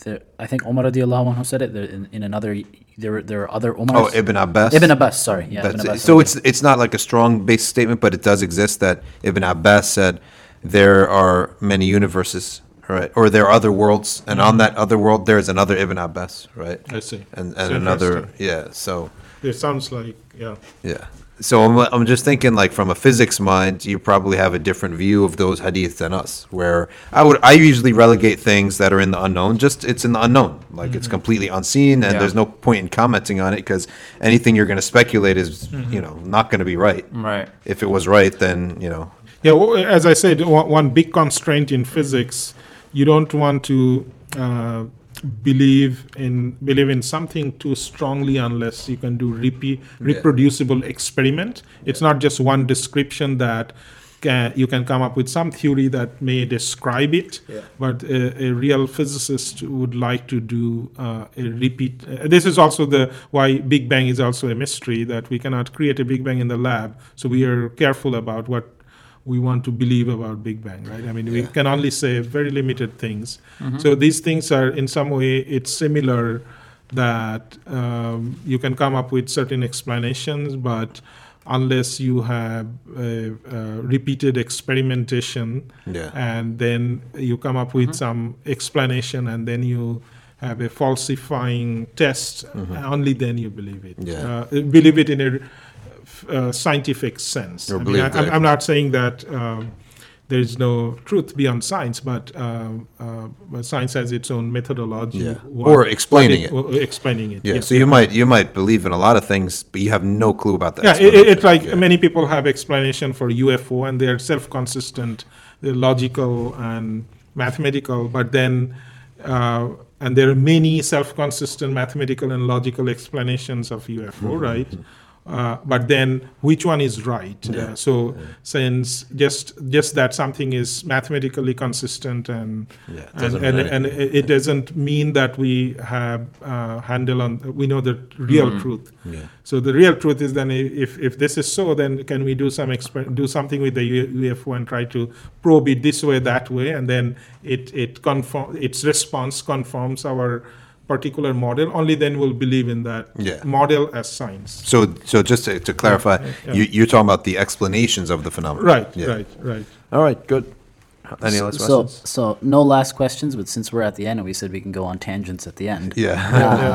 there. I think Umar radiallahu anhu said it. There, in, in another, there there are other Umars. oh ibn abbas Ibn Abbas. Sorry, yeah. Ibn it. Abbas, So okay. it's it's not like a strong base statement, but it does exist that Ibn Abbas said there are many universes, right? Or there are other worlds, and on that other world there is another Ibn Abbas, right? I see. And It's and another yeah. So It sounds like, yeah. yeah. So I'm I'm just thinking like from a physics mind, you probably have a different view of those hadiths than us. Where I would I usually relegate things that are in the unknown. Just it's in the unknown, like it's completely unseen, and Yeah. there's no point in commenting on it because anything you're going to speculate is you know not going to be right. Right. If it was right, then you know. Yeah, well, as I said, one, one big constraint in physics, you don't want to uh, believe in believe in something too strongly unless you can do repeat, reproducible experiment. It's not just one description that can, you can come up with some theory that may describe it, but a, a real physicist would like to do uh, a repeat. Uh, this is also the why Big Bang is also a mystery that we cannot create a Big Bang in the lab. So we are careful about what we want to believe about Big Bang, right? I mean, we can only say very limited things. So these things are, in some way, it's similar that um, you can come up with certain explanations, but unless you have repeated experimentation, Yeah. and then you come up with some explanation, and then you have a falsifying test, only then you believe it. Yeah. Uh, believe it in a uh, scientific sense. I mean, I, I'm not saying that um, there is no truth beyond science, but, um, uh, science has its own methodology. Yeah. what- Or explaining it. or explaining it. Yeah. yes. So you might you might believe in a lot of things, but you have no clue about that. Yeah, it, it- it's like Yeah. many people have explanation for UFO and they're self-consistent, they're logical and mathematical, but then, uh, and there are many self-consistent mathematical and logical explanations of UFO, Mm-hmm. right? Uh, but then, which one is right? Uh, so, since just just that something is mathematically consistent and Yeah, it and, doesn't and, really- and it it doesn't mean that we have uh, handle on we know the real truth. Yeah. So the real truth is then if if this is so, then can we do some exper- do something with the UFO and try to probe it this way that way, and then it it conform its response conforms our particular model. Only then we'll believe in that Yeah. model as science. So so just to, to clarify, yeah. you, you're talking about the explanations of the phenomenon. Right, Yeah. right, right. All right. Good. Any last so, questions? so no last questions, but since we're at the end, and we said we can go on tangents at the end. Yeah.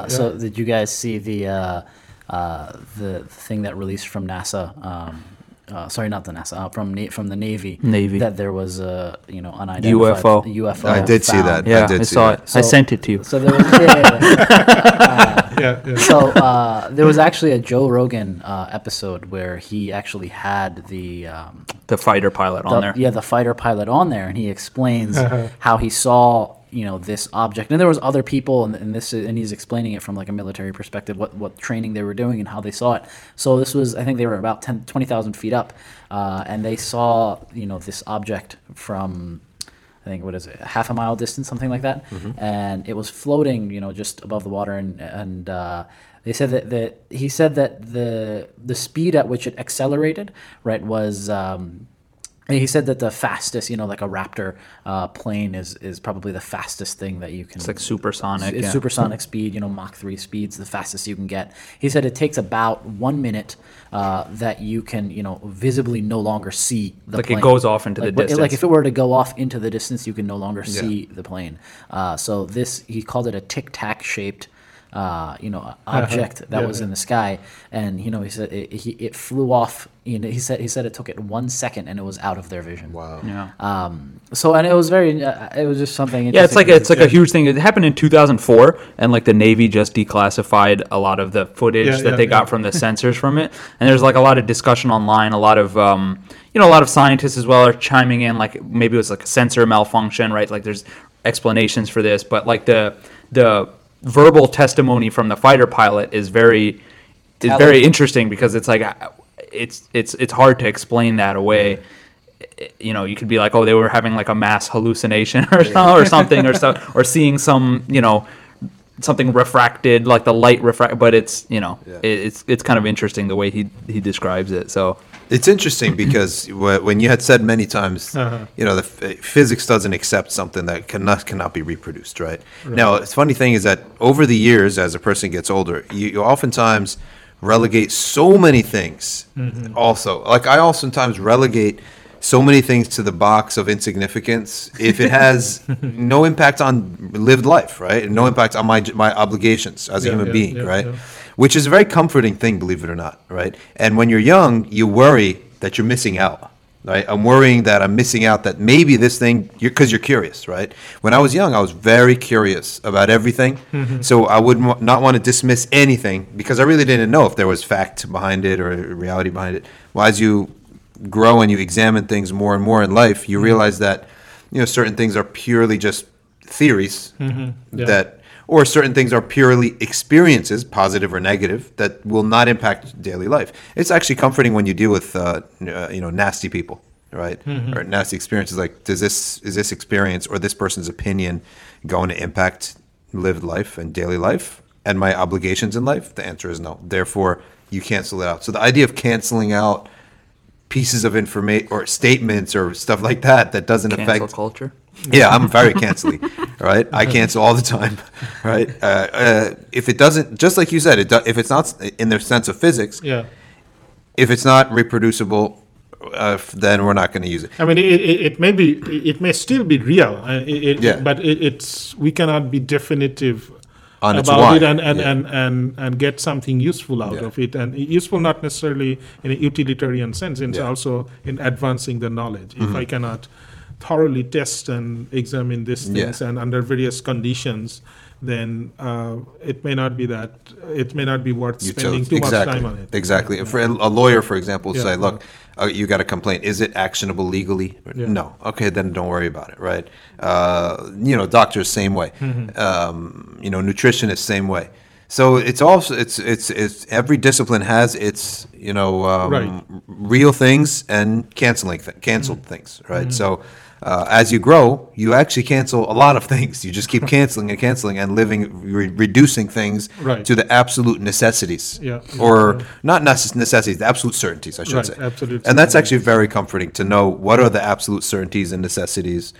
Uh, So did you guys see the uh, uh, the thing that released from NASA? Um, uh, sorry, not the NASA. Uh, from na- from the Navy. Navy. That there was a you know unidentified UFO. UFO. I did see that. Yeah, I, did see saw that. it. I So- sent it to you. So there was, yeah, yeah, yeah. [LAUGHS] Yeah, yeah. so uh, there was actually a Joe Rogan uh, episode where he actually had the um, The fighter pilot on the- there. Yeah, the fighter pilot on there, and he explains Uh-huh. how he saw you know this object, and there was other people, and, and this, and he's explaining it from like a military perspective, what what training they were doing and how they saw it. So this was, I think they were about 10, 20,000 feet up, uh, and they saw you know this object from. I think what is it, half a mile distance, something like that, and it was floating, you know, just above the water, and and uh, they said that, that he said that the the speed at which it accelerated, right, was um, he said that the fastest, you know, like a Raptor uh, plane is is probably the fastest thing that you can. It's like supersonic. It's yeah. supersonic speed, you know, Mach three speeds, the fastest you can get. He said it takes about one minute uh, that you can, you know, visibly no longer see the Like it goes off into the distance. Like if it were to go off into the distance, you can no longer see the plane. Uh, so this, he called it a tic tac shaped. Uh, you know, [LAUGHS] object that. Yeah, was yeah. in the sky, and you know, he said it, he, it flew off. You know, he said he said it took it one second, and it was out of their vision. Wow. Yeah. Um, so and it was very, uh, it was just something. Yeah, it's like to- it's like a huge thing. It happened in 2004, and like the Navy just declassified a lot of the footage Yeah, that yeah, they got from the [LAUGHS] sensors from it. And there's like a lot of discussion online. A lot of um, you know, a lot of scientists as well are chiming in. Like maybe it was like a sensor malfunction, right? Like there's explanations for this, but like the the verbal testimony from the fighter pilot is very is very interesting because it's like it's it's it's hard to explain that away you know, you could be like, oh, they were having like a mass hallucination or, so, [LAUGHS] or something, or so, or seeing some, you know, something refracted, like the light refract. But it's, you know, Yeah. it, it's it's kind of interesting the way he he describes it. So It's interesting because when you had said many times, Uh-huh. you know, the physics doesn't accept something that cannot cannot be reproduced, right? Now, the funny thing is that over the years, as a person gets older, you, you oftentimes relegate so many things. Also, like I oftentimes relegate so many things to the box of insignificance if it has no impact on lived life, right? And no impact on my my obligations as a Yeah, human yeah, being, yeah, right? yeah. which is a very comforting thing, believe it or not, right? And when you're young, you worry that you're missing out, right? I'm worrying that I'm missing out that maybe this thing, you're because you're curious, right? When I was young, I was very curious about everything, mm-hmm. so I would not want to dismiss anything because I really didn't know if there was fact behind it or reality behind it. Well, as you grow and you examine things more and more in life, you realize that you know certain things are purely just theories Yeah. that or certain things are purely experiences, positive or negative, that will not impact daily life. It's actually comforting when you deal with, uh, uh, you know, nasty people, right? Or nasty experiences. Like, does this is this experience or this person's opinion going to impact lived life and daily life and my obligations in life? The answer is no. Therefore, you cancel it out. So the idea of canceling out pieces of information or statements or stuff like that that doesn't cancel affect culture. yeah, I'm very cancelly. [LAUGHS] right, I cancel all the time. [LAUGHS] Right, uh, uh, if it doesn't, just like you said, it do, if it's not in the sense of physics, Yeah. if it's not reproducible, uh, then we're not going to use it. I mean, it, it, it may be, it may still be real, uh, it, it, Yeah. but it, it's we cannot be definitive On about it and and, yeah. and, and and get something useful out Yeah. of it, and useful not necessarily in a utilitarian sense, it's Yeah. Mm-hmm. also in advancing the knowledge. If I cannot thoroughly test and examine these things and under various conditions, then uh, it may not be that it may not be worth You spending chose- too exactly, much time on it. Exactly. If a a lawyer, for example, will say. "Look, uh, you got a complaint. Is it actionable legally?" Yeah. No. Okay, then don't worry about it. Right. Uh, you know, doctors same way. Mm-hmm. Um, you know, nutritionists same way. So it's also it's it's it's every discipline has its you know um, Right. Mm-hmm. real things and canceling th- canceled things. Right. So. Uh, as you grow, you actually cancel a lot of things. You just keep [LAUGHS] canceling and canceling and living, re- reducing things Right. to the absolute necessities Yeah. or Yeah. not necess- necessities, the absolute certainties, I should Right, say. absolute And that's actually very comforting to know what are the absolute certainties and necessities.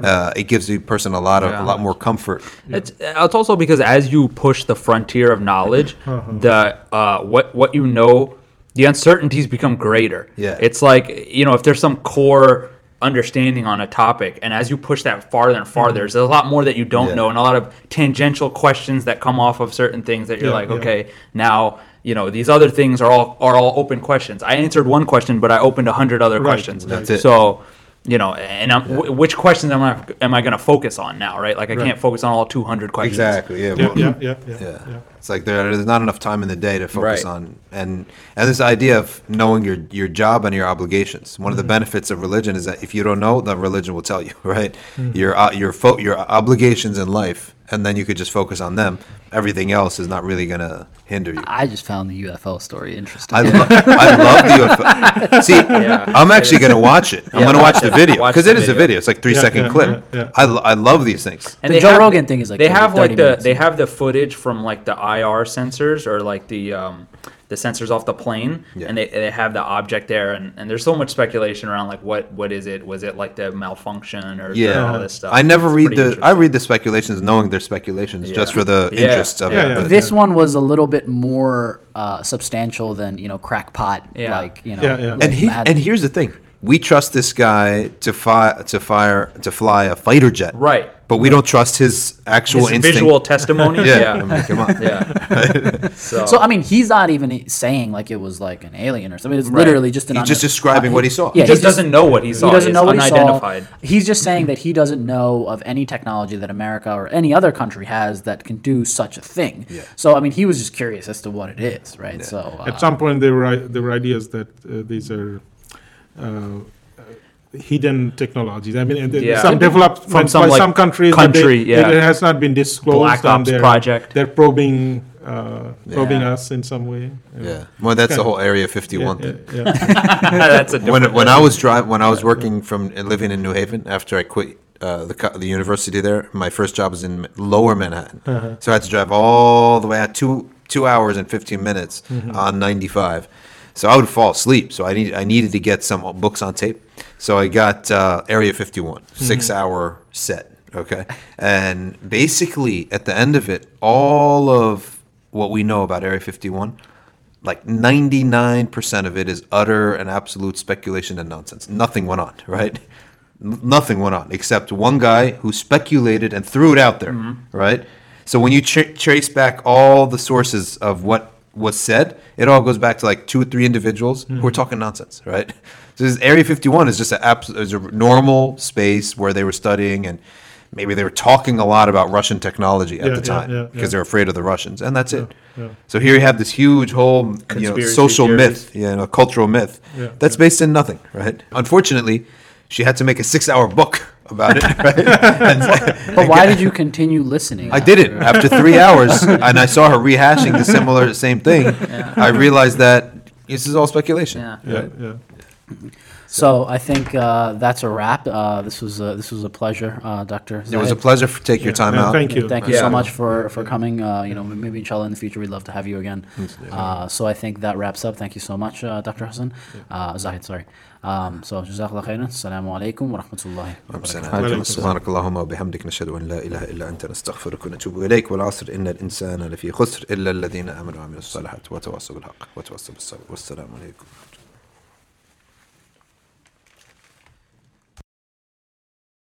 Uh, it gives the person a lot of Yeah. a lot more comfort. It's it's also because as you push the frontier of knowledge, [LAUGHS] the uh, what what you know, the uncertainties become greater. Yeah. it's like you know if there's some core understanding on a topic, and as you push that farther and farther, mm-hmm. there's a lot more that you don't Yeah. know, and a lot of tangential questions that come off of certain things that you're Yeah, like, yeah. okay, now. You know these other things are all are all open questions. I answered one question, but I opened a hundred other Right, questions. That's it. So you know, and I'm, wh- which questions am I am I going to focus on now, right? Like I can't focus on all 200 questions. Exactly. Yeah. Yeah, well, yeah, yeah, yeah. Yeah. yeah. It's like there, there's not enough time in the day to focus Right. on and and this idea of knowing your your job and your obligations. One of the benefits of religion is that if you don't know, then religion will tell you, [LAUGHS] right? Your uh, your fo- your obligations in life, and then you could just focus on them. Everything else is not really gonna hinder you. I just found the UFO story interesting. I, lo- I love the UFO. [LAUGHS] See, I'm actually going to watch it. I'm Yeah, going to watch watch the video because the it is a video. video. It's like three Yeah, second yeah, clip. yeah, yeah. I, lo- I love these things. And The they Joe have- Rogan thing is like they 30 have like the minutes. they have the footage from like the IR sensors or like the um, the sensors off the plane, Yeah. and they, they have the object there, and, and there's so much speculation around like what what is it? Was it like the malfunction or the- Yeah, all this stuff? I never It's read the. I read the speculations, knowing they're speculations, just for the Yeah. interests of Yeah, it. yeah. But- this one was a little bit more uh, substantial than you know crackpot Yeah. like you know Yeah, yeah. like and he, and here's the thing: we trust this guy to fly to fire to fly a fighter jet, Right. But we don't trust his actual His instinct. visual testimony. [LAUGHS] yeah, I mean, come on. Yeah. [LAUGHS] So, so I mean he's not even saying like it was like an alien or something. It's Right. literally just an He's just un- describing what he saw. Yeah, he just he's doesn't know what he saw. He doesn't It's know what he unidentified. saw. He's just saying that he doesn't know of any technology that America or any other country has that can do such a thing. Yeah. So I mean, he was just curious as to what it is, right? So uh, At some point, there were there were ideas that uh, these are. Uh, uh, hidden technologies. I mean, Yeah. some developed From by some, by like, some countries. that they- country, yeah. It has not been disclosed. Black and Ops they're, project. They're probing, uh, probing Yeah. us in some way. Yeah, well, that's the whole Area 51 thing. yeah. [LAUGHS] [LAUGHS] That's a different. when when I was driving when I was working from and living in New Haven after I quit uh, the co- the university there, my first job was in Lower Manhattan, so I had to drive all the way out two two hours and fifteen minutes on ninety five. So I would fall asleep. So I need I needed to get some books on tape. So I got uh, Area fifty one, six hour set. Okay, and basically at the end of it, all of what we know about Area fifty one like 99% of it is utter and absolute speculation and nonsense. Nothing went on, right? Nothing went on except one guy who speculated and threw it out there, right? So when you tra- trace back all the sources of what was said, it all goes back to like two or three individuals who are mm-hmm. talking nonsense, right? So this Area 51 is just a, abs- is a normal space where they were studying and maybe they were talking a lot about Russian technology at Yeah, the time yeah, because yeah. they're afraid of the Russians, and that's it. So here you have this huge whole you know, social theories. myth, you know, cultural myth that's based in nothing, right? Unfortunately, she had to make a six-hour book about it, [LAUGHS] right? And- but why did you continue listening? I didn't. after three [LAUGHS] hours, and I saw her rehashing the similar same thing. I realized that this is all speculation. Yeah. Yeah, yeah. So I think uh, that's a wrap. Uh, this was a, this was a pleasure, uh, Doctor. It was a pleasure for taking your time Yeah, out. Thank you. Thank you Yeah. so much for, for coming. Uh, you know, maybe inshallah in the future we'd love to have you again. Uh, so I think that wraps up. Thank you so much, uh, Dr. Hasan. Uh, Zahid, sorry. Um, so جزاك الله خيرا. السلام عليكم ورحمة الله وبركاته. سبحانك اللهم وبحمدك. نشهد أن لا إله إلا أنت. نستغفرك ونتوب إليك. والعصر إن الإنسان لفي خسر إلا الذين آمنوا وعملوا الصالحات وتواصوا بالحق وتواصوا بالصبر. والسلام عليكم.